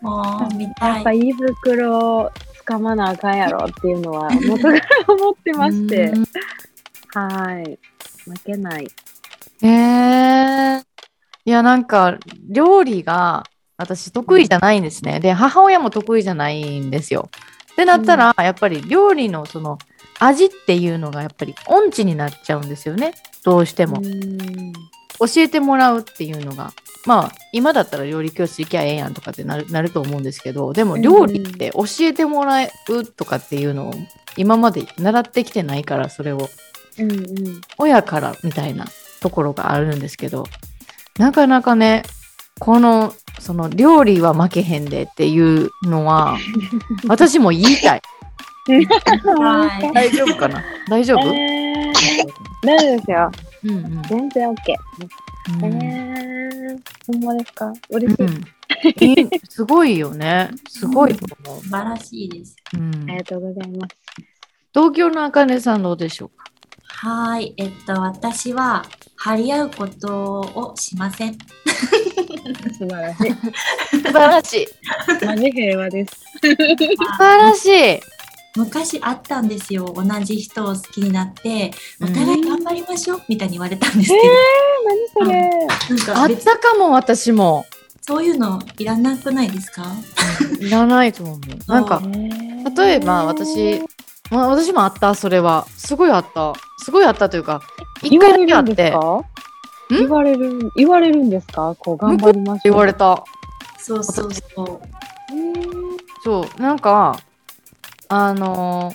もう見たいやっぱ。胃袋を掴まなあかんやろっていうのは元から思ってましてうん。はい。負けない。へー。いや、なんか、料理が私得意じゃないんですね。で、母親も得意じゃないんですよ。ってなったら、やっぱり料理のその味っていうのがやっぱり音痴になっちゃうんですよね。どうしても。うん教えてもらうっていうのが。まあ、今だったら料理教室行きゃええやんとかってなるなると思うんですけど、でも料理って教えてもらうとかっていうのを今まで習ってきてないから、それを。うんうん。親からみたいなところがあるんですけどなかなかねこのその料理は負けへんでっていうのは [laughs] 私も言いたい [laughs] 大丈夫かな？大丈夫、えー、大丈夫ですよ。うんうん全然 OK。うんえー、ほんまですか？嬉しい。うんすごいよねすごいと思う、素晴らしいです。うんありがとうございます。東京のあかねさんどうでしょうか？はい。えっと、私は、張り合うことをしません。素晴らしい。[laughs] 素晴らしいマジ平和です。素晴らしい昔あったんですよ。同じ人を好きになって、おうん。互い頑張りましょうみたいに言われたんですけ何それ、ど、なんあったかも私も。そういうのいらなくないですか？いらないと思う。[laughs] なんか例えば私、まあ、私もあったそれは。すごいあった。すごいあったというか一回だけあって。か？言われる、言われるんですか？こう頑張りましょう。言われた。そうそうそう。そう。なんかあの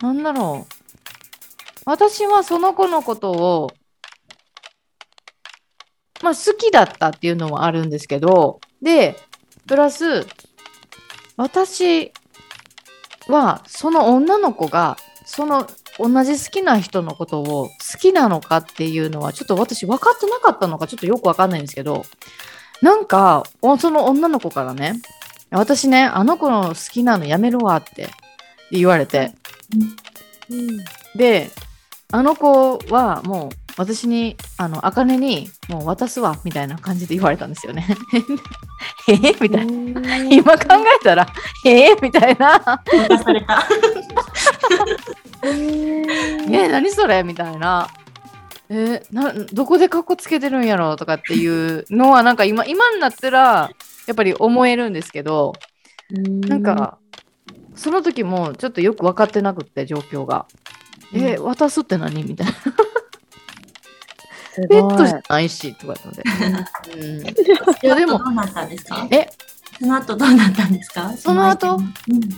なんだろう。私はその子のことをまあ好きだったっていうのはあるんですけどでプラス私はその女の子がその同じ好きな人のことを好きなのかっていうのはちょっと私分かってなかったのかちょっとよく分かんないんですけどなんかその女の子からね私ねあの子の好きなのやめるわって言われて。うんであの子はもう私にあの茜にもう渡すわみたいな感じで言われたんですよね。[laughs] え？ーみたいな。今考えたらえ？ーみたいな。渡された。[laughs] えー、何それ？みたいな。えーなどこでカッコつけてるんやろ？とかっていうのはなんか今今になったらやっぱり思えるんですけどなんかその時もちょっとよく分かってなくって状況が。えー渡すって何？みたいな。すペットじゃないしとかって。ので。うん、いやでもどうなったんですか？え？その後どうなったんですか？[laughs] その後？うん。い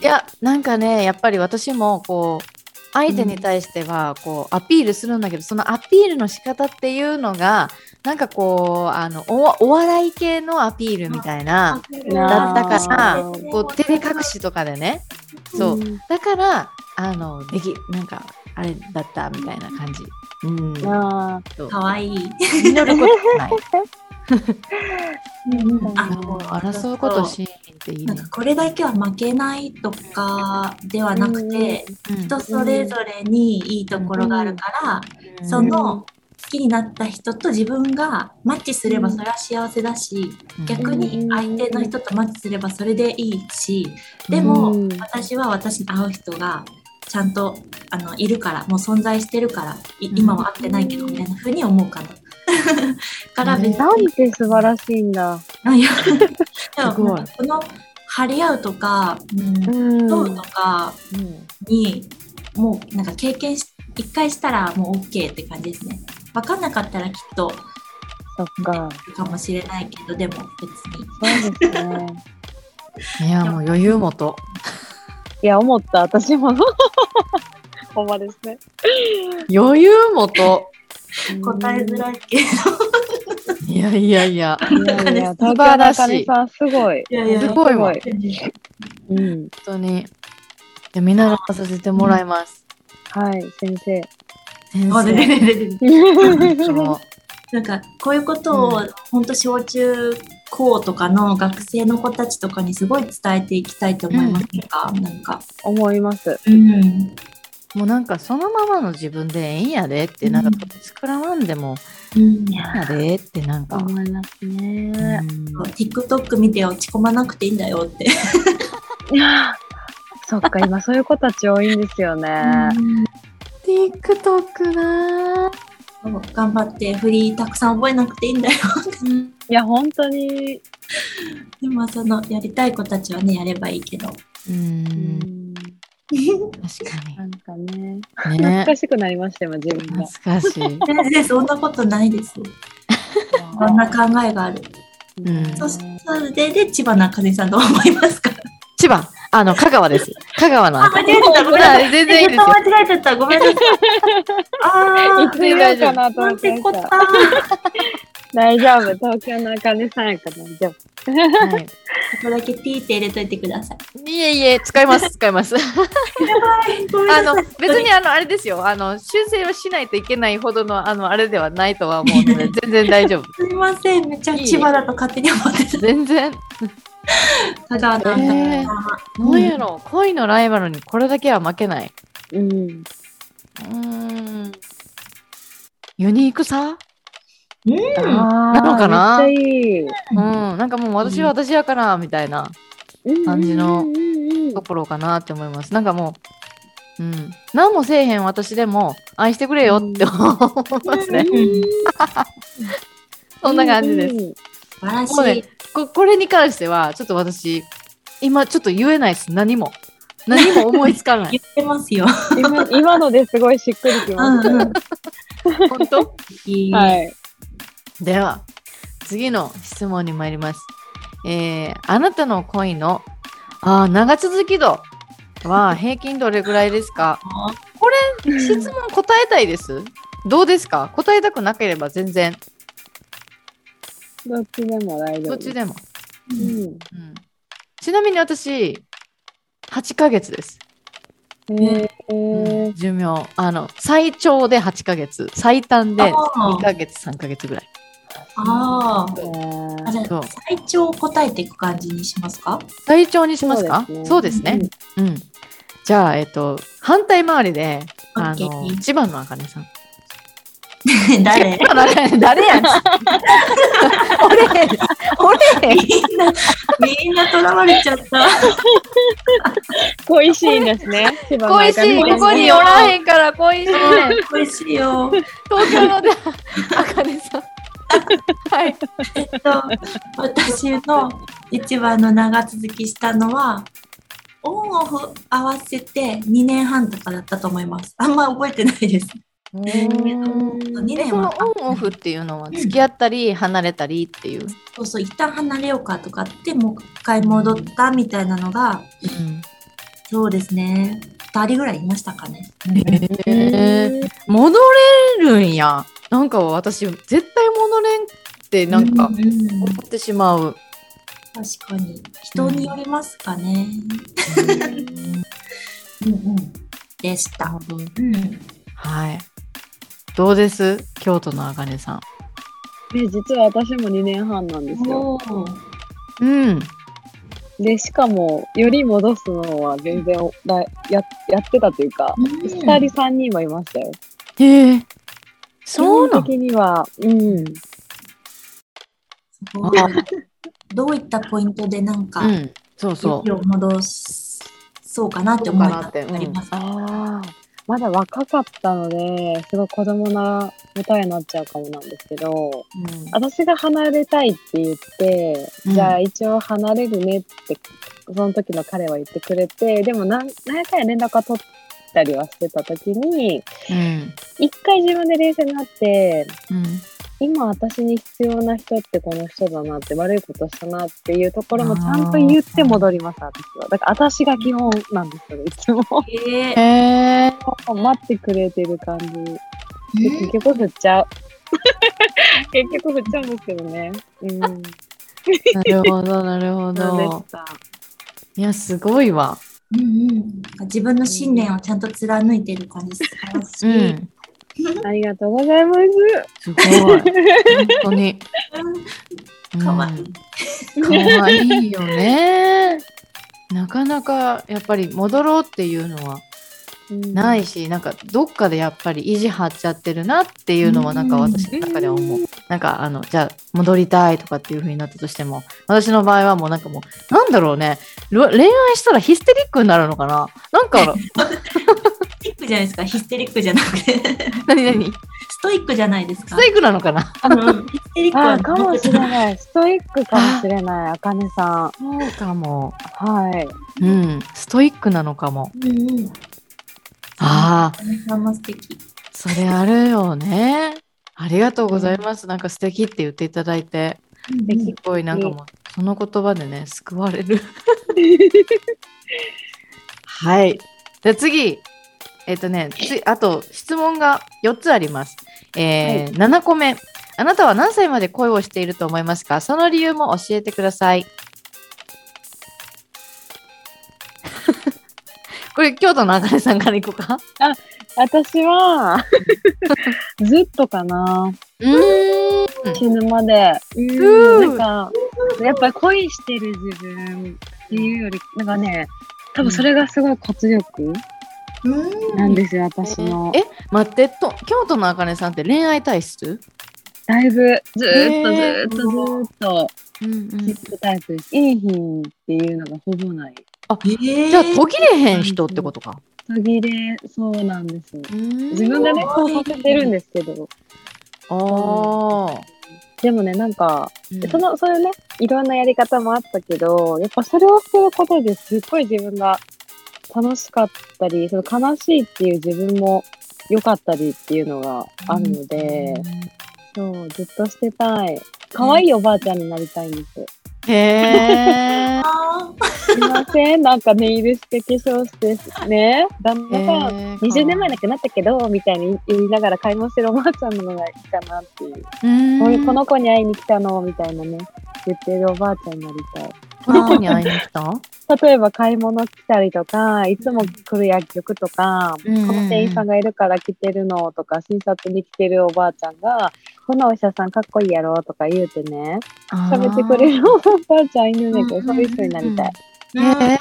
やなんかねやっぱり私もこう相手に対してはこうアピールするんだけど、そのアピールの仕方っていうのがなんかこうあのおお笑い系のアピールみたいなだったからこう照れ隠しとかでね。そう、んだからあのできなんかあれだったみたいな感じ。うん、あかわいい。実ることない。あもう争うことしんっていいねなんか。これだけは負けないとかではなくて、うん。人それぞれにいいところがあるから、その好きになった人と自分がマッチすればそれは幸せだし、うん。逆に相手の人とマッチすればそれでいいし、でもうん私は私に合う人がちゃんとあのいるからもう存在してるからい今は会ってないけどみたいな風に思うかな。[laughs] から別に。なんて素晴らしいんだ。あいや [laughs] でもこの張り合うとか、うん。うん問うとかにもうなんか経験し一回したらもう OK って感じですね。分かんなかったらきっとそっか。かもしれないけどでも別に。そうですね。いやもう余裕もと。いや、思った、私も。[laughs] ほんまですね。余裕もと。答えづらいけど。いやいやいや。いやいや、素晴らしいすごい。いやいやすごいわ。すうん。本当に。で見習わさせてもらいます。はい、先生。[laughs] なんかこういうことを本当小中高とかの学生の子たちとかにすごい伝えていきたいと思いますか、なんか。思います。うん。もうなんかそのままの自分でええんやでって、なんかうん作らわんでもうんええんやでってなんか。思いますうね。ん TikTok 見て落ち込まなくていいんだよって。い [laughs] やそっか、今そういう子たち多いんですよね。TikTok な頑張って振りたくさん覚えなくていいんだよ。ぁ。いや、本当に。でもそのやりたい子たちはねやればいいけど。う。うんん確かなんかね、に。懐ねかしくなりましたよ、自分懐が。かしい。全然そんなことないです。[laughs] そんな考えがある。うんそそれでで千葉中根さんどう思いますか千葉、あの、香川です。香川のあ、間違えてた。ごめんなさい。全然いいですよ。間違えてた。ごめんなさい。あいつ言おうかなと思って。大丈夫、東京のあかねさんやから大丈夫。はいここだけピーって入れといてください。いえいえ、使います、使います。あの別にあの、あれですよ。あの、修正をしないといけないほどの、あの、あれではないとは思うので、全然大丈夫。すみません。めっちゃ千葉だと勝手に思ってた。全然。香川のあかねさん。なんやろ、恋のライバルにこれだけは負けない。うん。うーん。ユニークさ？うん。あなのかな？めっちゃいい。うん、なんかもう私は私やから、みたいな感じのうんうんうんところかなって思います。なんかもう、うん、何もせえへん私でも愛してくれよって思いますね。[laughs] そんな感じです。す。素晴らしい。ここれに関しては、ちょっと私、今ちょっと言えないです。何も。何も思いつかない。[laughs] 言ってますよ。今今のですごいしっくりきましたよ。本当？[laughs] いいはい。では、次の質問に参ります。えー、あなたの恋のあー長続き度は平均どれぐらいですか？質問答えたいですどうですか？答えたくなければ全然、どっちでも大丈夫。どっちでも。うん。うん、ちなみに私、8ヶ月です。へえー、寿命。あの最長で8ヶ月。最短であー。2ヶ月3ヶ月ぐらい。あえー。あ。あじゃあ、最長を答えていく感じにしますか？最長にしますか？そうですね。そうですね。うん、じゃあえっと反対回りであの OK 千葉のあかねさん。[laughs] 誰？千葉の [laughs] 茜誰やん俺俺みんな、みんなとらわれちゃった。恋しいんですね。恋しい茜ここにおらへんから恋しい美味しいよ。東京のであかねさんはいえっと、私の一番の長続きしたのは、オンオフ合わせて2年半とかだったと思います。あんま覚えてないです。2年そのは。オンオフっていうのは付き合ったり離れたりっていう、そうそう、一旦離れようかとかって、もう一回戻ったみたいなのが、そうですね。2人ぐらいいましたかね。えー戻れるんやなんか私絶対戻れんってなんかううん思ってしまう、確かに。人によりますかね。うんうん。でした。うん。はいどうです？京都のあかねさん。ね、実は私も2年半なんですよ。うん。で、しかも、より戻すのは全然だややってたというか、うん。2人3人もいましたよ。へえそうなの的には、うん。すごい。どういったポイントでなんか、うん。そうそ息を戻そうかなって思いがあります。ああ、まだ若かったので、すごい子供な答えになっちゃうかもなんですけど、私が離れたいって言って、うん。じゃあ一応離れるねって、その時の彼は言ってくれて、でも何何やかんや連絡は取ったりはしてた時に、うん。一回自分で冷静になって、うん今私に必要な人ってこの人だなって悪いことしたなっていうところもちゃんと言って戻ります、私は。だから私が基本なんですよ、いつも。えーへえ待ってくれてる感じ。でうん結局振っちゃう。[laughs] 結局振っちゃうんですけどね。うん。なるほどなるほど。いやすごいわうんうん、自分の信念をちゃんと貫いてる感じ素晴らしうい。ん [laughs] ありがとうございます。すごい本当に [laughs] うんかわいい。かわいいよね。なかなかやっぱり戻ろうっていうのはないし、なんかどっかでやっぱり意地張っちゃってるなっていうのはなんか私の中では思う。なんかあの、じゃあ戻りたいとかっていう風になったとしても、私の場合はもうなんかもう、なんだろうね、ろ恋愛したらヒステリックになるのかななんか、[laughs] テリックじゃないですか、ヒステリックじゃなくて。何何？ストイックじゃないですか。ストイックなのかな？うんヒステリックあはあ、かもしれない。ストイックかもしれない、あかねさそうかも。ん。はい。うん、ストイックなのかも。ああ、あも素敵。それあるよね。ありがとうございます。なんか素敵って言っていただいて、すごいなんかもう、その言葉でね、救われる。[laughs] はい。じゃあ次。えっ、とね、つあと質問が4つあります。えー7個目。あなたは何歳まで恋をしていると思いますか？その理由も教えてください。[laughs] これ、京都のあかねさんからいこうか？私は、[laughs] ずっとかな。うーん。死ぬまで。ううんん。なんか、やっぱり恋してる自分っていうより、なんかね、多分それがすごい活力うんなんですよ、私の。え、待ってと、京都のあかねさんって恋愛体質？だいぶ、ずーっとずっとずーっと、ヒップタイプです。いい品っていうのがほぼない。じじゃあ途切れへん人ってことか。途切れ、そうなんです。自自分がね、うんそうさせてるんですけど。ああ。でもね、なんか、うんその、それね、いろんなやり方もあったけど、やっぱそれをすることですっごい自分が楽しかったり、その悲しいっていう自分も良かったりっていうのがあるので、そう、ずっとしてたい。可愛いおばあちゃんになりたいんです。へえ。あ [laughs] すいません、なんかネイルして化粧してね、旦那さん、20年前だけなったけど、みたいに言いながら買い物してるおばあちゃんのがいいかなっていう。うんこういうこの子に会いに来たのみたいなね、言ってるおばあちゃんになりたい。この子に会いに来た？例えば買い物来たりとか、いつも来る薬局とか、この店員さんがいるから来てるのとか、診察に来てるおばあちゃんが、このお医者さんかっこいいやろとか言うてね、喋ってくれるおばあちゃんいるんだけど、そういう人になりたい。へ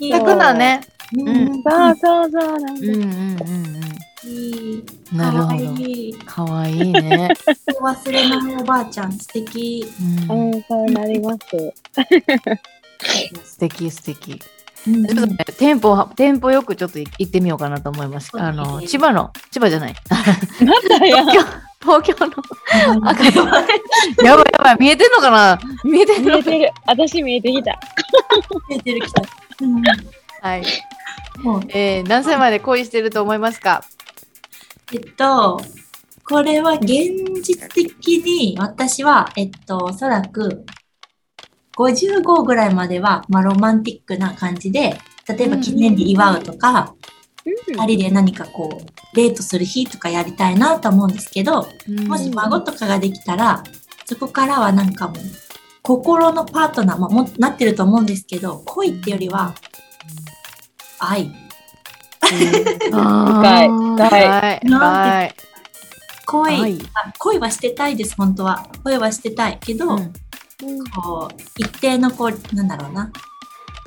え。[laughs] 楽だね。うんうんそうそうそうなんです。うんうんうんいいうん。なるほど。いいかわいいね。忘れないおばあちゃん素敵ううんん、そうなります。素敵素敵。うんちょっとね、店舗、店舗よくちょっと行ってみようかなと思います。あの、千葉の、千葉じゃない。な [laughs] んだよ。東京の。あかんやばいやばい、見えてんのかな？見えてんの見えてる。私見えてきた。出てる来たうんはい。えー、何歳まで恋してると思いますか？えっと、これは現実的に私は、えっと、おそらく55ぐらいまでは、まあ、ロマンティックな感じで、例えば記念日祝うとか、二人で何かこう、デートする日とかやりたいなと思うんですけど、もし孫とかができたら、そこからはなんかもう、心のパートナー、まあ、もなってると思うんですけど、恋ってよりは、愛。深い深い深い。恋、愛あ恋はしてたいです、本当は。恋はしてたいけど、うんこう、一定のこう、なんだろうな。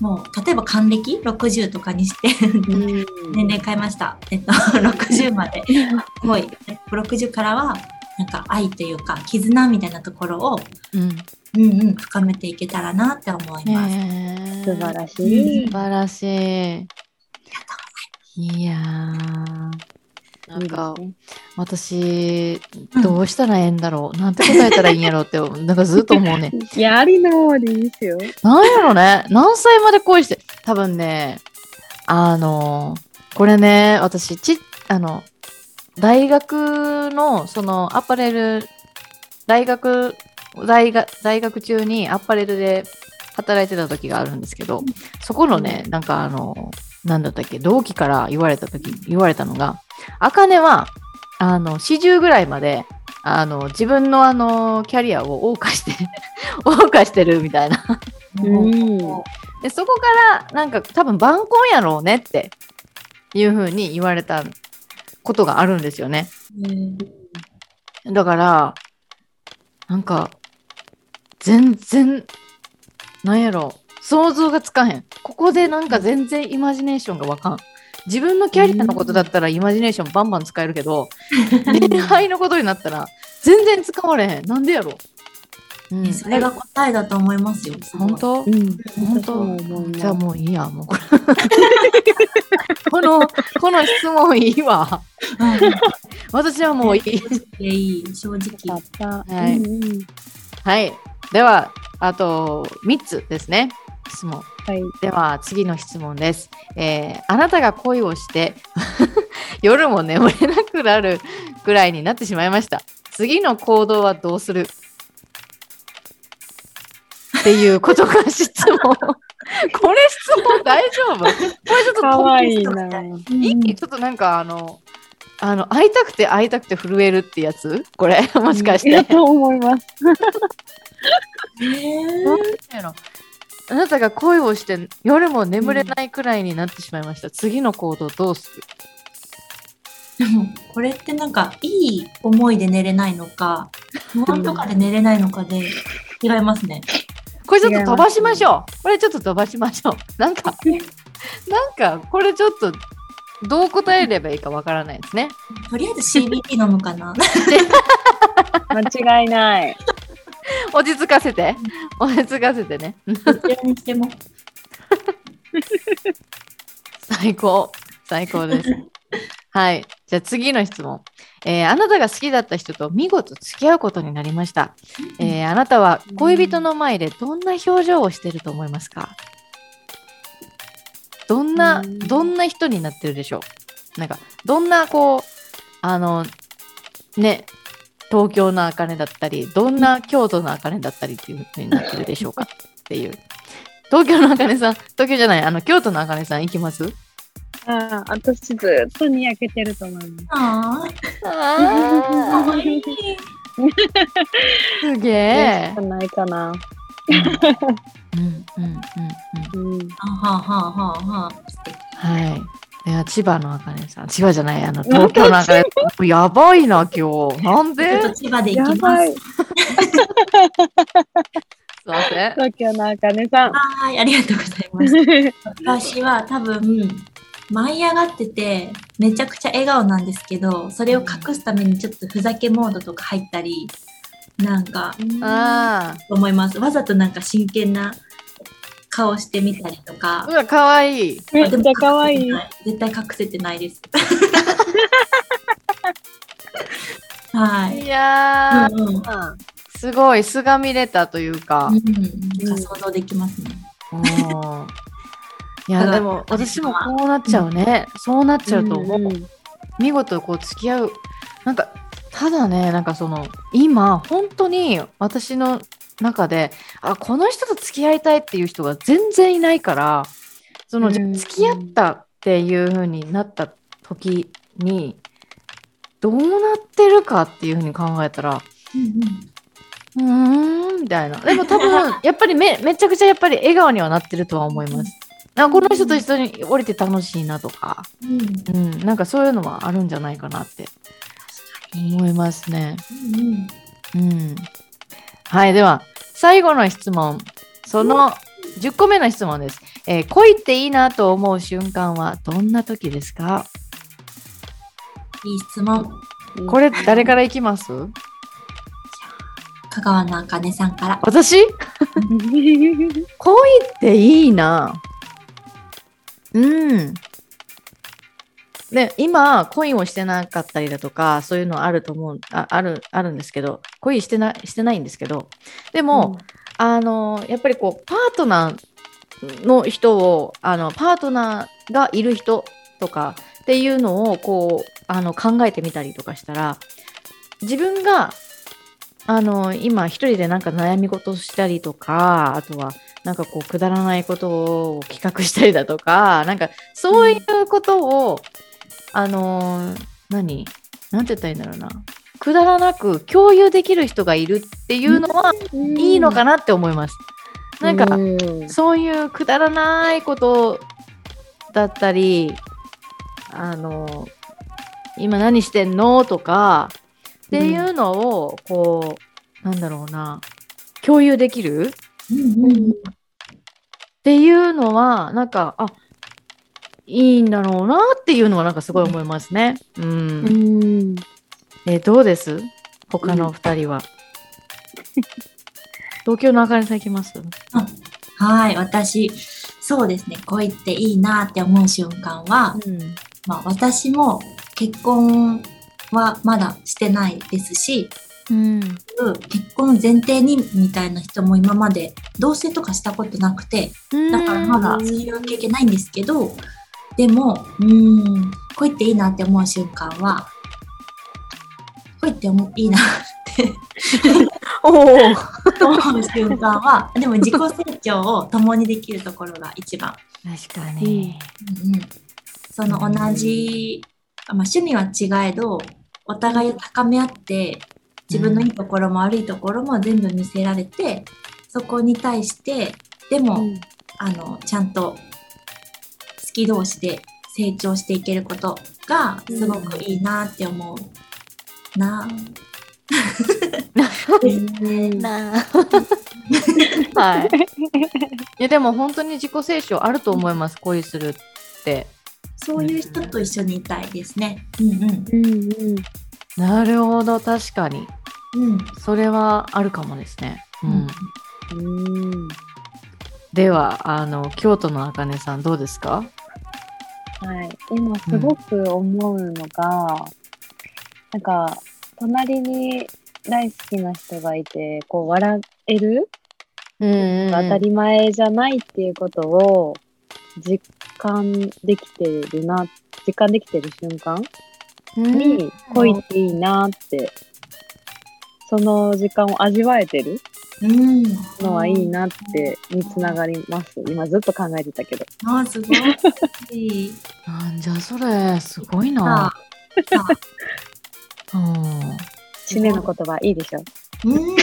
もう、例えば還暦 ?60 とかにして、年齢変えました。えっと、[laughs] 60まで。恋。60からは、なんか愛というか、絆みたいなところを、うん。うんうん、深めていけたらなって思います。ね素晴らしい。素晴らしい。いやー。なんか。ね。私うん。どうしたらええんだろう、なんて答えたらいいんやろうって [laughs] なんかずっと思うね。[laughs] やりのでいいですよ。なんやろね。何歳まで恋して多分ねあのこれね私ちあの大学のそのアパレル大学大学大学中にアパレルで働いてた時があるんですけどそこのねなんかあのなんだったっけ？同期から言われた時言われたのがあかねはあの40ぐらいまであの自分のあのキャリアを謳歌して [laughs] 謳歌してるみたいな。うん。でそこからなんか多分晩婚やろうねっていう風に言われたことがあるんですよね。うん。だからなんか全然なんやろ想像がつかへん。ここでなんか全然イマジネーションがわかん。自分のキャリアのことだったらイマジネーションバンバン使えるけど、[laughs] 恋愛のことになったら全然使われへん。なんでやろう、うん、それが答えだと思いますよ。本当？うん。本当じゃあもういいや、もうこれ。[laughs] この、この質問いいわ。私はもういい。いやいい、正よ直。はいうんうんはい。では、あと3つですね。質問。はい。では、次の質問です。えーあなたが恋をして、[laughs] 夜も眠れなくなるくらいになってしまいました。次の行動はどうする？っていうことが質問。[laughs] これ質問大丈夫？これちょっとかわいいな。いいちょっとなんかあの、あの、会いたくて会いたくて震えるってやつ？これ？もしかして。だと思います。[laughs] えーなんていうのあなたが恋をして夜も眠れないくらいになってしまいました。次の行動どうする？でも、これってなんか、いい思いで寝れないのか、[laughs] 不安とかで寝れないのかで違いますね。これちょっと飛ばしましょう。これちょっと飛ばしましょう。なんか、[laughs] なんか、これちょっと、どう答えればいいかわからないですね。とりあえず CBT 飲むかな。[laughs] 間違いない。[laughs] 落ち着かせて。落ち着かせてね。どちらにしても。[laughs] 最高。最高です。はい。じゃあ次の質問。えーあなたが好きだった人と見事付き合うことになりました。えーあなたは恋人の前でどんな表情をしてると思いますか？どんな、うんどんな人になってるでしょう？なんか、どんなこう、あの、ね、東京の茜だったり、どんな京都の茜だったりっていう風になってるでしょうか？[laughs] っていう。東京の茜さん、東京じゃない、あの、京都の茜さん行きます？ああ、私ずっとにやけてると思います。ああ、あかわいい。[laughs] すげえし。かないかな。うんうんうんうんうん。はあ、はあはあは。はい。いや、千葉のあかねさん。千葉じゃない、あの、東京のあかねさん。やばいな、今日。なんちょっで？と千葉で行やきます。すいません。東京のあかねさん。はい、ありがとうございます。[laughs] 私は多分、舞い上がってて、めちゃくちゃ笑顔なんですけど、それを隠すためにちょっとふざけモードとか入ったり、なんか、あ思います。わざとなんか真剣な顔してみたりとかあ。う。わ、かわいい。めっちゃ可愛い。絶対隠せてないです。[laughs] はい。いやうんうんー、すごい、すがみれたというか。うん、なんか想像できますね。うん [laughs] いや、でも、私もこうなっちゃうね。そうなっちゃうと思う。ん見事こう付き合うなんかただねなんかその今本当に私の中であこの人と付き合いたいっていう人が全然いないからその、うん。付き合ったっていう風になった時にどうなってるかっていう風に考えたらうーんみたいな。でも多分やっぱりめめちゃくちゃやっぱり笑顔にはなってるとは思います。あこの人と一緒に降りて楽しいなとか、うん。うん。うん、なんかそういうのはあるんじゃないかなって思いますね。うん。うん。はい、では、最後の質問。その10個目の質問です。えー恋っていいなと思う瞬間はどんな時ですか？いい質問。これ誰からいきます？香川のあかねさんから。私？[laughs] 恋っていいな。うん。で、今、恋をしてなかったりだとか、そういうのあると思う、あある、あるんですけど、恋してなしてないんですけど、でも、あの、やっぱりこう、パートナーの人を、あの、パートナーがいる人とかっていうのを、こう、あの、考えてみたりとかしたら、自分が、あの、今一人でなんか悩み事をしたりとか、あとは、なんかこう、くだらないことを企画したりだとか、なんか、そういうことを、あの、何？なんて言ったらいいんだろうな。くだらなく共有できる人がいるっていうのは、いいのかなって思います。なんか、うんそういうくだらないことだったり、あの、今何してんのとか、っていうのを、こう、なんだろうな、共有できるうんうんっていうのは、なんか、あ、いいんだろうなっていうのはなんかすごい思いますね。うん。うんえ、どうです？他の二人は。東京のあかねさん行きます？はい、私、そうですね、恋っていいなって思う瞬間は、うん。まあ、私も結婚はまだしてないですし、うん。結婚前提にみたいな人も今まで同棲とかしたことなくて、だからまだそういう経験ないんですけど、でも、うーん、恋っていいなって思う瞬間は、恋って思ういいなって。[laughs] 思う瞬間は、でも自己成長を共にできるところが一番。確かに。うんうん、その同じ、まあ、趣味は違えど、お互いを高め合って、自分のいいところも悪いところも全部見せられて、そこに対して、でも、あの、ちゃんと好き同士で成長していけることがすごくいいなって思うな。ですね。なあ [laughs] はい。[laughs] いやでも本当に自己成長あると思います。恋するって。そういう人と一緒にいたいですね。うんうん。うんうんなるほど、確かに。うん。それはあるかもですね。うん。うんでは、あの、京都のあかねさんどうですか？はい、今すごく思うのが、なんか隣に大好きな人がいてこう笑えるうん当たり前じゃないっていうことを実感できてるな実感できてる瞬間に恋っていいなってその時間を味わえてるうん。のはいいなってにつながります今ずっと考えてたけどあー、すごい。[laughs] なんじゃそれ、すごいさな。締めの言葉いいでしょうん。本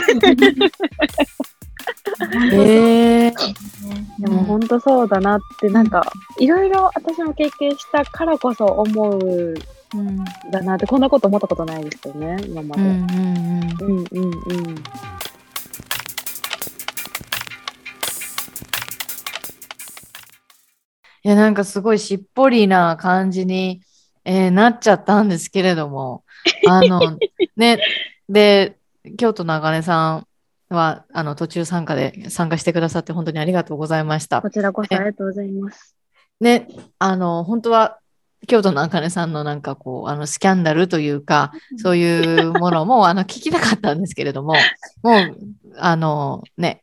[laughs] えー、でも本当そうだなって、なんか、いろいろ私も経験したからこそ思ううんだなって、こんなこと思ったことないですよね、今まで。うんうんうんうんうんうん。いや、なんかすごいしっぽりな感じに、えーなっちゃったんですけれども、あの、ね、で、京都のあかねさんは、あの、途中参加で参加してくださって本当にありがとうございましたこ。ちらこそありがとうございます。ね、あの、本当は、京都のあかねさんのなんかこう、あの、スキャンダルというか、そういうものも、あの、聞きたかったんですけれども、もう、あの、ね、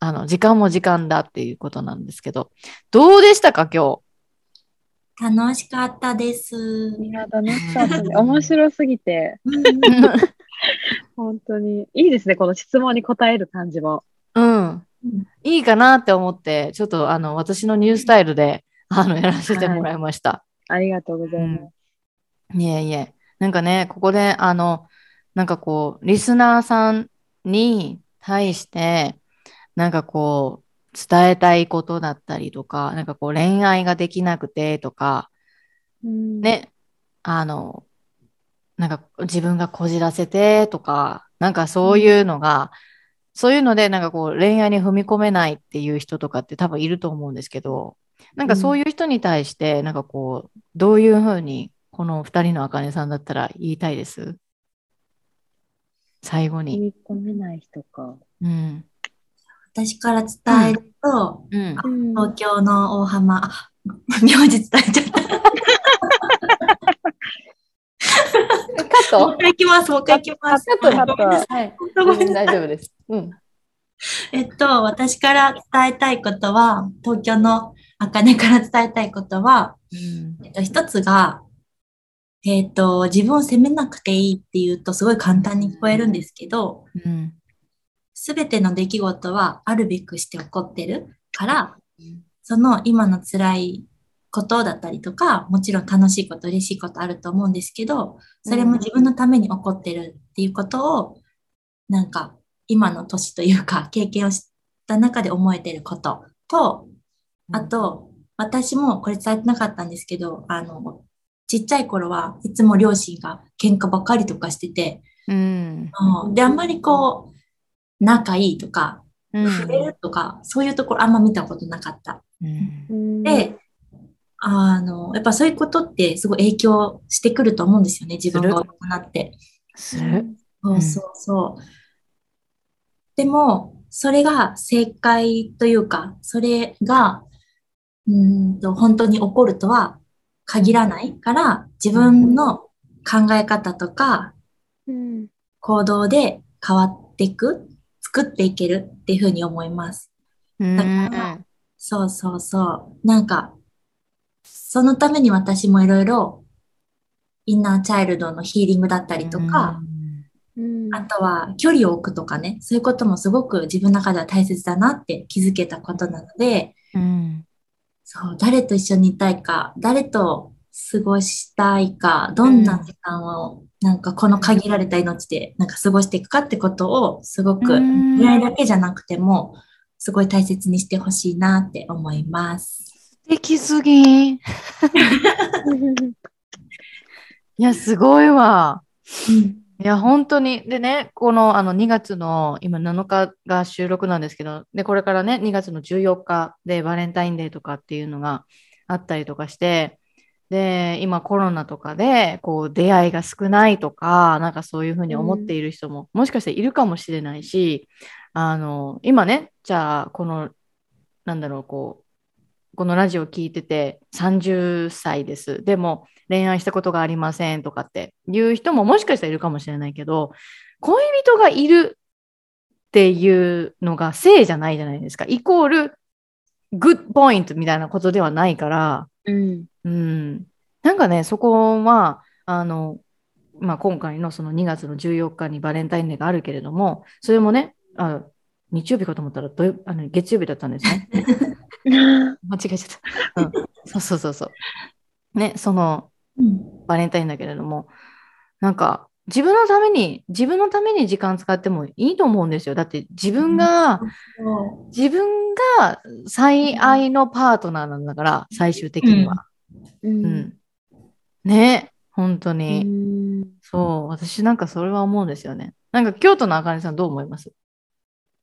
あの、時間も時間だっていうことなんですけど、どうでしたか、今楽しかったです。いや、楽しかったね。面白すぎて、日。[laughs] 本当に。いいですね、この質問に答える感じも。うん。いいかなって思って、ちょっとあの、私のニュースタイルで、あの、やらせてもらいました。ありがとうございます。いえいえ。なんかね、ここで、あの、なんかこう、リスナーさんに対して、なんかこう、伝えたいことだったりとか、なんかこう、恋愛ができなくてとか、うん、ね、あの、なんか自分がこじらせてとか、なんかそういうのが、そういうので、なんかこう恋愛に踏み込めないっていう人とかって多分いると思うんですけど、なんかそういう人に対して、なんかこう、どういうふうに、この二人のあかねさんだったら言いたいです？最後踏に。み込めない人か。うん。私から伝えると、うん。うん東京の大浜、あ名字伝えちゃった。カもう一回行きます、もう一回行きます。カットカットはい大丈夫です。うん。えっと、私から伝えたいことは、東京のあかねから伝えたいことは、うん。えっと、一つが、えっと、自分を責めなくていいっていうとすごい簡単に聞こえるんですけど、うん。すべての出来事はあるべくして起こってるから、その今の辛いことだったりとか、もちろん楽しいこと、嬉しいことあると思うんですけど、それも自分のために起こってるっていうことを、なんか今の年というか経験をした中で思えてることと、あと、私もこれ伝えてなかったんですけど、あの、ちっちゃい頃はいつも両親が喧嘩ばっかりとかしてて、うん。うんで、あんまりこう、仲いいとか、うん。触れるとか、そういうところあんま見たことなかった。で、あの、やっぱそういうことってすごい影響してくると思うんですよね、自分が大人って。する。そうそうそう。でも、それが正解というか、それが、うーんと、本当に起こるとは限らないから、自分の考え方とかうん行動で変わっていく、作っていけるっていうふうに思います。うんだからそうそうそう。なんか、そのために私もいろいろ、インナーチャイルドのヒーリングだったりとか、うんあとは距離を置くとかね、そういうこともすごく自分の中では大切だなって気づけたことなので、うん。そう、誰と一緒にいたいか、誰と過ごしたいか、どんな時間を、なんかこの限られた命でなんか過ごしていくかってことを、すごくうん未来だけじゃなくても、すごい大切にしてほしいなって思います。素敵すぎん。[laughs] いや、すごいわ。うんいや、本当に。でね、この、あの2月の今7日が収録なんですけど、で、これからね、2月の14日でバレンタインデーとかっていうのがあったりとかして、で、今コロナとかで、こう、出会いが少ないとか、なんかそういうふうに思っている人も、もしかしているかもしれないし、あの、今ね、じゃあ、この、なんだろう、こう、このラジオ聞いてて30歳です。でも恋愛したことがありませんとかっていう人ももしかしたらいるかもしれないけど、恋人がいるっていうのが性じゃないじゃないですか。イコール、グッドポイントみたいなことではないから、うんうん。なんかね、そこは、あの、まあ、今回のその2月の14日にバレンタインデーがあるけれども、それもね、あ日曜日かと思ったら土曜あの月曜日だったんですね。[laughs] 間違えちゃった。うん、そうそうそうそう。ね、そのうんバレンタインだけれども、なんか自分のために、自分のために時間使ってもいいと思うんですよ。だって自分が、自分が最愛のパートナーなんだから、最終的には。ううんん。ね、本当うに。んそう、私なんかそれは思うんですよね。なんか京都のあかねさんどう思います？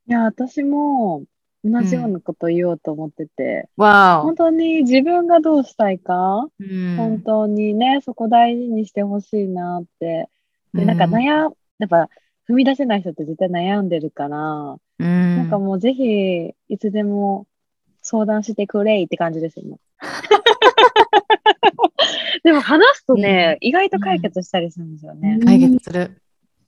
いや、私も同じようなこと言おうと思ってて、わ本当に自分がどうしたいか、お。うん本当にね、そこ大事にしてほしいなって。で、なんかうん悩、やっぱ踏み出せない人って絶対悩んでるから、うん。なんかもうぜひ、いつでも相談してくれいって感じですよね。[laughs] でも話すとね、意外と解決したりするんですよね。解決する。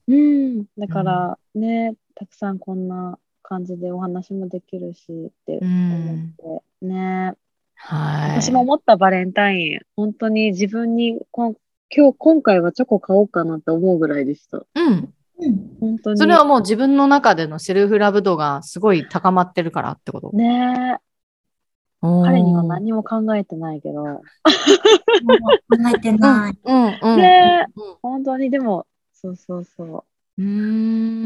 うん。だからね、たくさんこんな感じでお話もできるしってう思ん。って、ね。はい。私も思ったバレンタイン、本当に自分にこん今日、今回はチョコ買おうかなって思うぐらいでした。うん。うん本当に。それはもう自分の中でのセルフラブ度がすごい高まってるからってこと？ねおー彼には何も考えてないけど、考えてない。[laughs] うんうん。ねうん本当にでも、そうそうそう、うーん。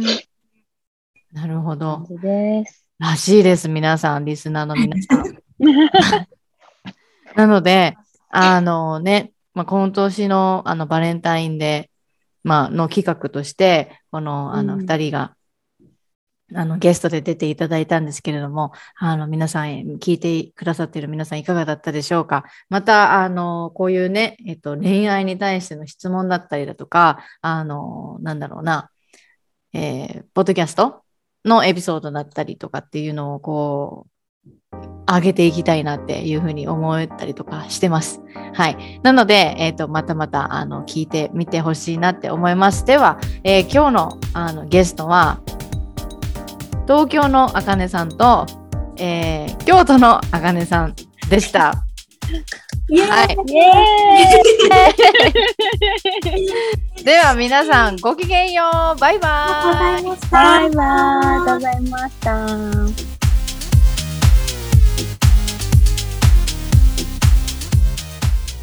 なるほどです。らしいです、皆さん、リスナーの皆さん。[laughs] なので、あのね、まあ、今年のあのバレンタインデー、まあ、の企画として、このあのうん。二人が、あのゲストで出ていただいたんですけれども、あの皆さん、聞いてくださっている皆さんいかがだったでしょうか？また、あの、こういうね、えっと、恋愛に対しての質問だったりだとか、あの、なんだろうな、えーポッドキャストのエピソードだったりとかっていうのをこう、上げていきたいなっていうふうに思ったりとかしてます。はい。なので、えっ、と、またまた、あの、聞いてみてほしいなって思います。では、えー今日のあのゲストは、東京のあかねさんと、えー京都のあかねさんでした。はい。では皆さん、ごきげんよう。バイバありがとうございイ。ました。バイバイありがとうございました。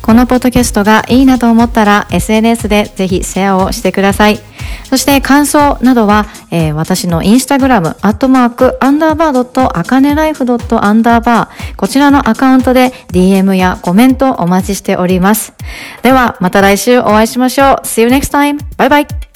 このポッドキャストがいいなと思ったら SNS でぜひシェアをしてください。そして感想などは、えー私のインスタグラム、アットマーク、アンダーバードット、アカネライフドット、アンダーバー、こちらのアカウントで DM やコメントお待ちしております。では、また来週お会いしましょう。See you next time. バイバイ。